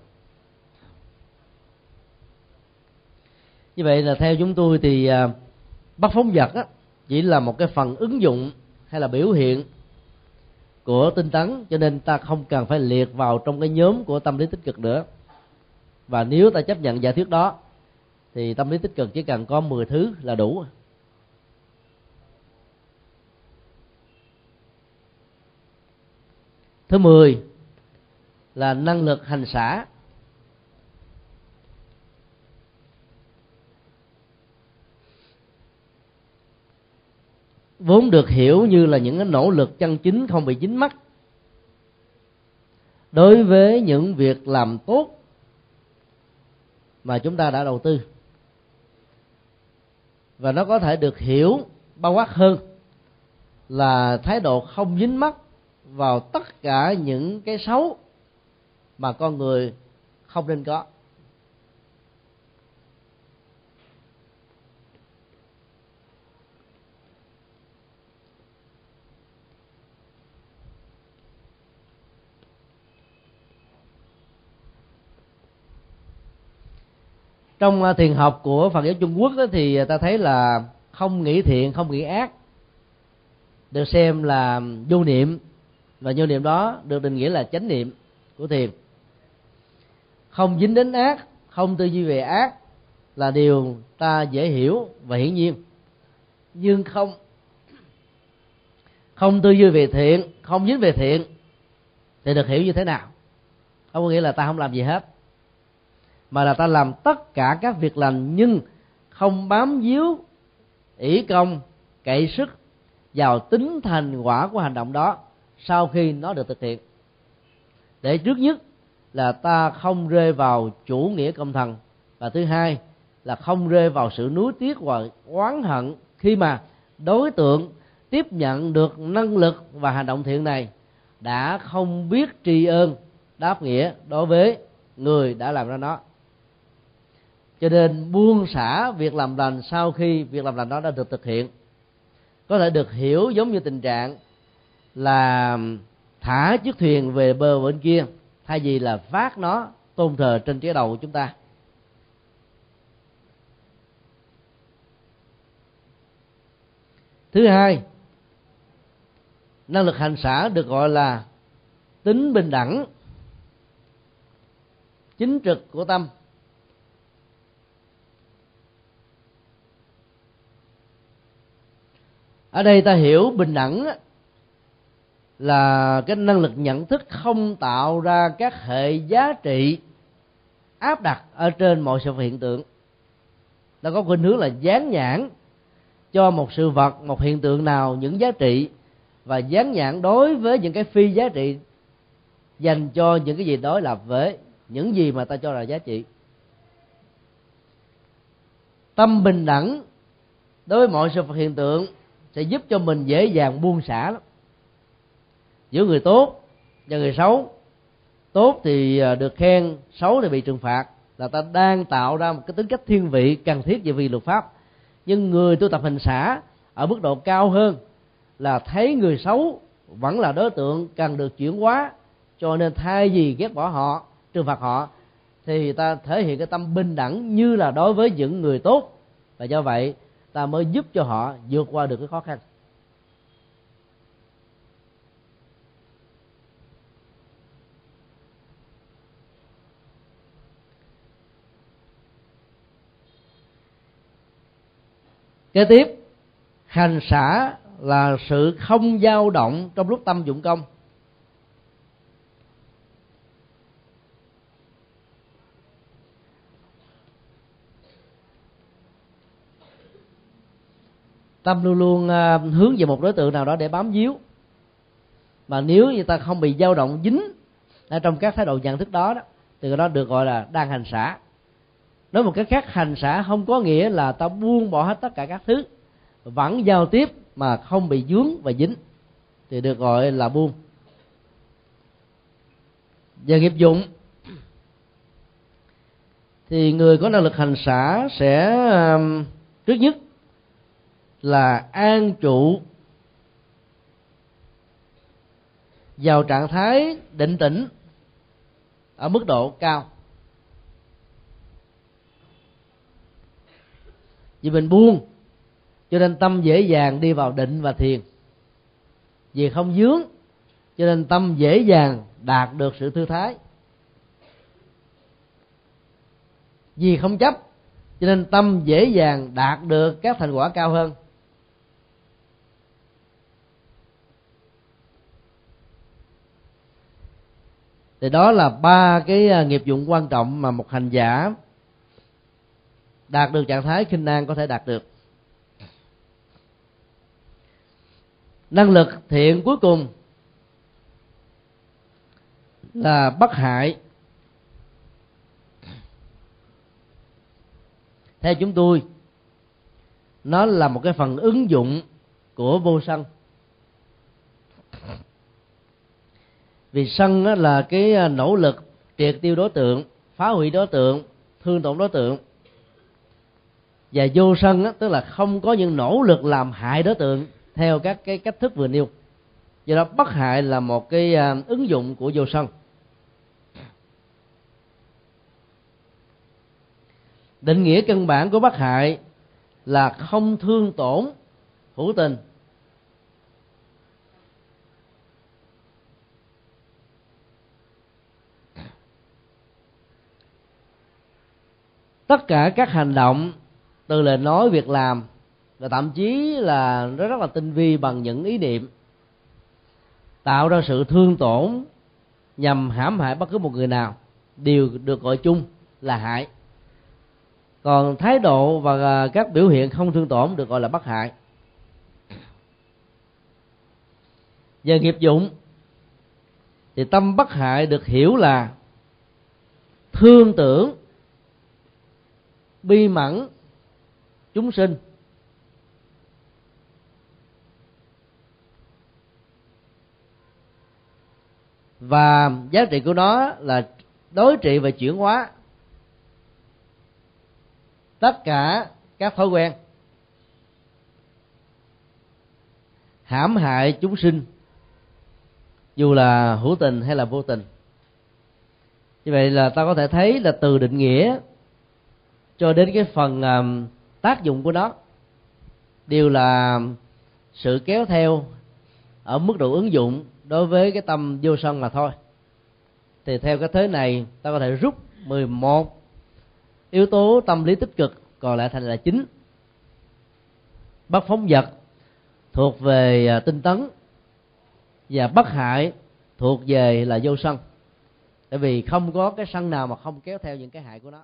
Như vậy là theo chúng tôi thì bắt phóng vật á, chỉ là một cái phần ứng dụng hay là biểu hiện của tinh tấn cho nên ta không cần phải liệt vào trong cái nhóm của tâm lý tích cực nữa và nếu ta chấp nhận giả thuyết đó, thì tâm lý tích cực chỉ cần có 10 thứ là đủ. Thứ 10 là năng lực hành xả. Vốn được hiểu như là những cái nỗ lực chân chính không bị dính mắc. Đối với những việc làm tốt mà chúng ta đã đầu tư. Và nó có thể được hiểu, bao quát hơn là thái độ không dính mắc vào tất cả những cái xấu mà con người không nên có. Trong à, thiền học của phật giáo trung quốc đó, thì à, ta thấy là không nghĩ thiện không nghĩ ác được xem là vô niệm. Và vô niệm đó được định nghĩa là chánh niệm của thiền. Không dính đến ác không tư duy về ác là điều ta dễ hiểu và hiển nhiên. Nhưng không không tư duy về thiện không dính về thiện thì được hiểu như thế nào? Không có nghĩa là ta không làm gì hết mà là ta làm tất cả các việc lành nhưng không bám víu ỷ công, cậy sức vào tính thành quả của hành động đó sau khi nó được thực hiện. Để trước nhất là ta không rơi vào chủ nghĩa công thần và thứ hai là không rơi vào sự nuối tiếc và oán hận khi mà đối tượng tiếp nhận được năng lực và hành động thiện này đã không biết tri ân đáp nghĩa đối với người đã làm ra nó cho nên buông xả việc làm lành sau khi việc làm lành đó đã được thực hiện. Có thể được hiểu giống như tình trạng là thả chiếc thuyền về bờ bên kia, thay vì là phát nó tôn thờ trên trái đầu của chúng ta. Thứ hai, năng lực hành xả được gọi là tính bình đẳng, chính trực của tâm. Ở đây ta hiểu bình đẳng là cái năng lực nhận thức không tạo ra các hệ giá trị áp đặt ở trên mọi sự hiện tượng. Nó có khuynh hướng là dán nhãn cho một sự vật, một hiện tượng nào, những giá trị, và dán nhãn đối với những cái phi giá trị, dành cho những cái gì đối lập với những gì mà ta cho là giá trị. Tâm bình đẳng đối với mọi sự vật hiện tượng sẽ giúp cho mình dễ dàng buông xả lắm. Giữa người tốt và người xấu, tốt thì à, được khen, xấu thì bị trừng phạt. Là ta đang tạo ra một cái tính cách thiên vị, cần thiết về vì luật pháp. Nhưng người tu tập hình xã ở mức độ cao hơn là thấy người xấu vẫn là đối tượng cần được chuyển hóa, cho nên thay vì ghét bỏ họ, trừng phạt họ, thì ta thể hiện cái tâm bình đẳng như là đối với những người tốt. Và do vậy ta mới giúp cho họ vượt qua được cái khó khăn. Kế tiếp, hành xả là sự không dao động trong lúc tâm dụng công. Tâm luôn luôn à, hướng về một đối tượng nào đó để bám víu. Mà nếu như ta không bị dao động dính ở trong các thái độ nhận thức đó đó, thì đó được gọi là đang hành xả. Nói một cách khác, hành xả không có nghĩa là ta buông bỏ hết tất cả các thứ, vẫn giao tiếp mà không bị dướng và dính, thì được gọi là buông. Về nghiệp dụng, thì người có năng lực hành xả sẽ à, trước nhất là an trụ vào trạng thái định tĩnh ở mức độ cao. Vì mình buông, cho nên tâm dễ dàng đi vào định và thiền. Vì không dướng, cho nên tâm dễ dàng đạt được sự thư thái. Vì không chấp, cho nên tâm dễ dàng đạt được các thành quả cao hơn. Thì đó là ba cái à, nghiệp dụng quan trọng mà một hành giả đạt được trạng thái khinh an có thể đạt được. Năng lực thiện cuối cùng là bất hại. Theo chúng tôi, nó là một cái phần ứng dụng của vô sân vì sân là cái à, nỗ lực triệt tiêu đối tượng, phá hủy đối tượng, thương tổn đối tượng. Và vô sân tức là không có những nỗ lực làm hại đối tượng theo các cái cách thức vừa nêu. Do đó bất hại là một cái à, ứng dụng của vô sân. Định nghĩa căn bản của bất hại là không thương tổn hữu tình. Tất cả các hành động, từ lời nói, việc làm, và thậm chí là nó rất là tinh vi bằng những ý niệm, tạo ra sự thương tổn nhằm hãm hại bất cứ một người nào, đều được gọi chung là hại. Còn thái độ và à, các biểu hiện không thương tổn được gọi là bất hại. Về nghiệp dụng, thì tâm bất hại được hiểu là thương tưởng bi mẫn chúng sinh. Và giá trị của nó là đối trị và chuyển hóa tất cả các thói quen hãm hại chúng sinh, dù là hữu tình hay là vô tình. Như vậy là ta có thể thấy là từ định nghĩa cho đến cái phần um, tác dụng của nó đều là sự kéo theo ở mức độ ứng dụng đối với cái tâm vô sân mà thôi. Thì theo cái thế này ta có thể rút 11 yếu tố tâm lý tích cực còn lại thành là chính. Bắt phóng vật thuộc về à, tinh tấn và bất hại thuộc về là vô sân. Tại vì không có cái sân nào mà không kéo theo những cái hại của nó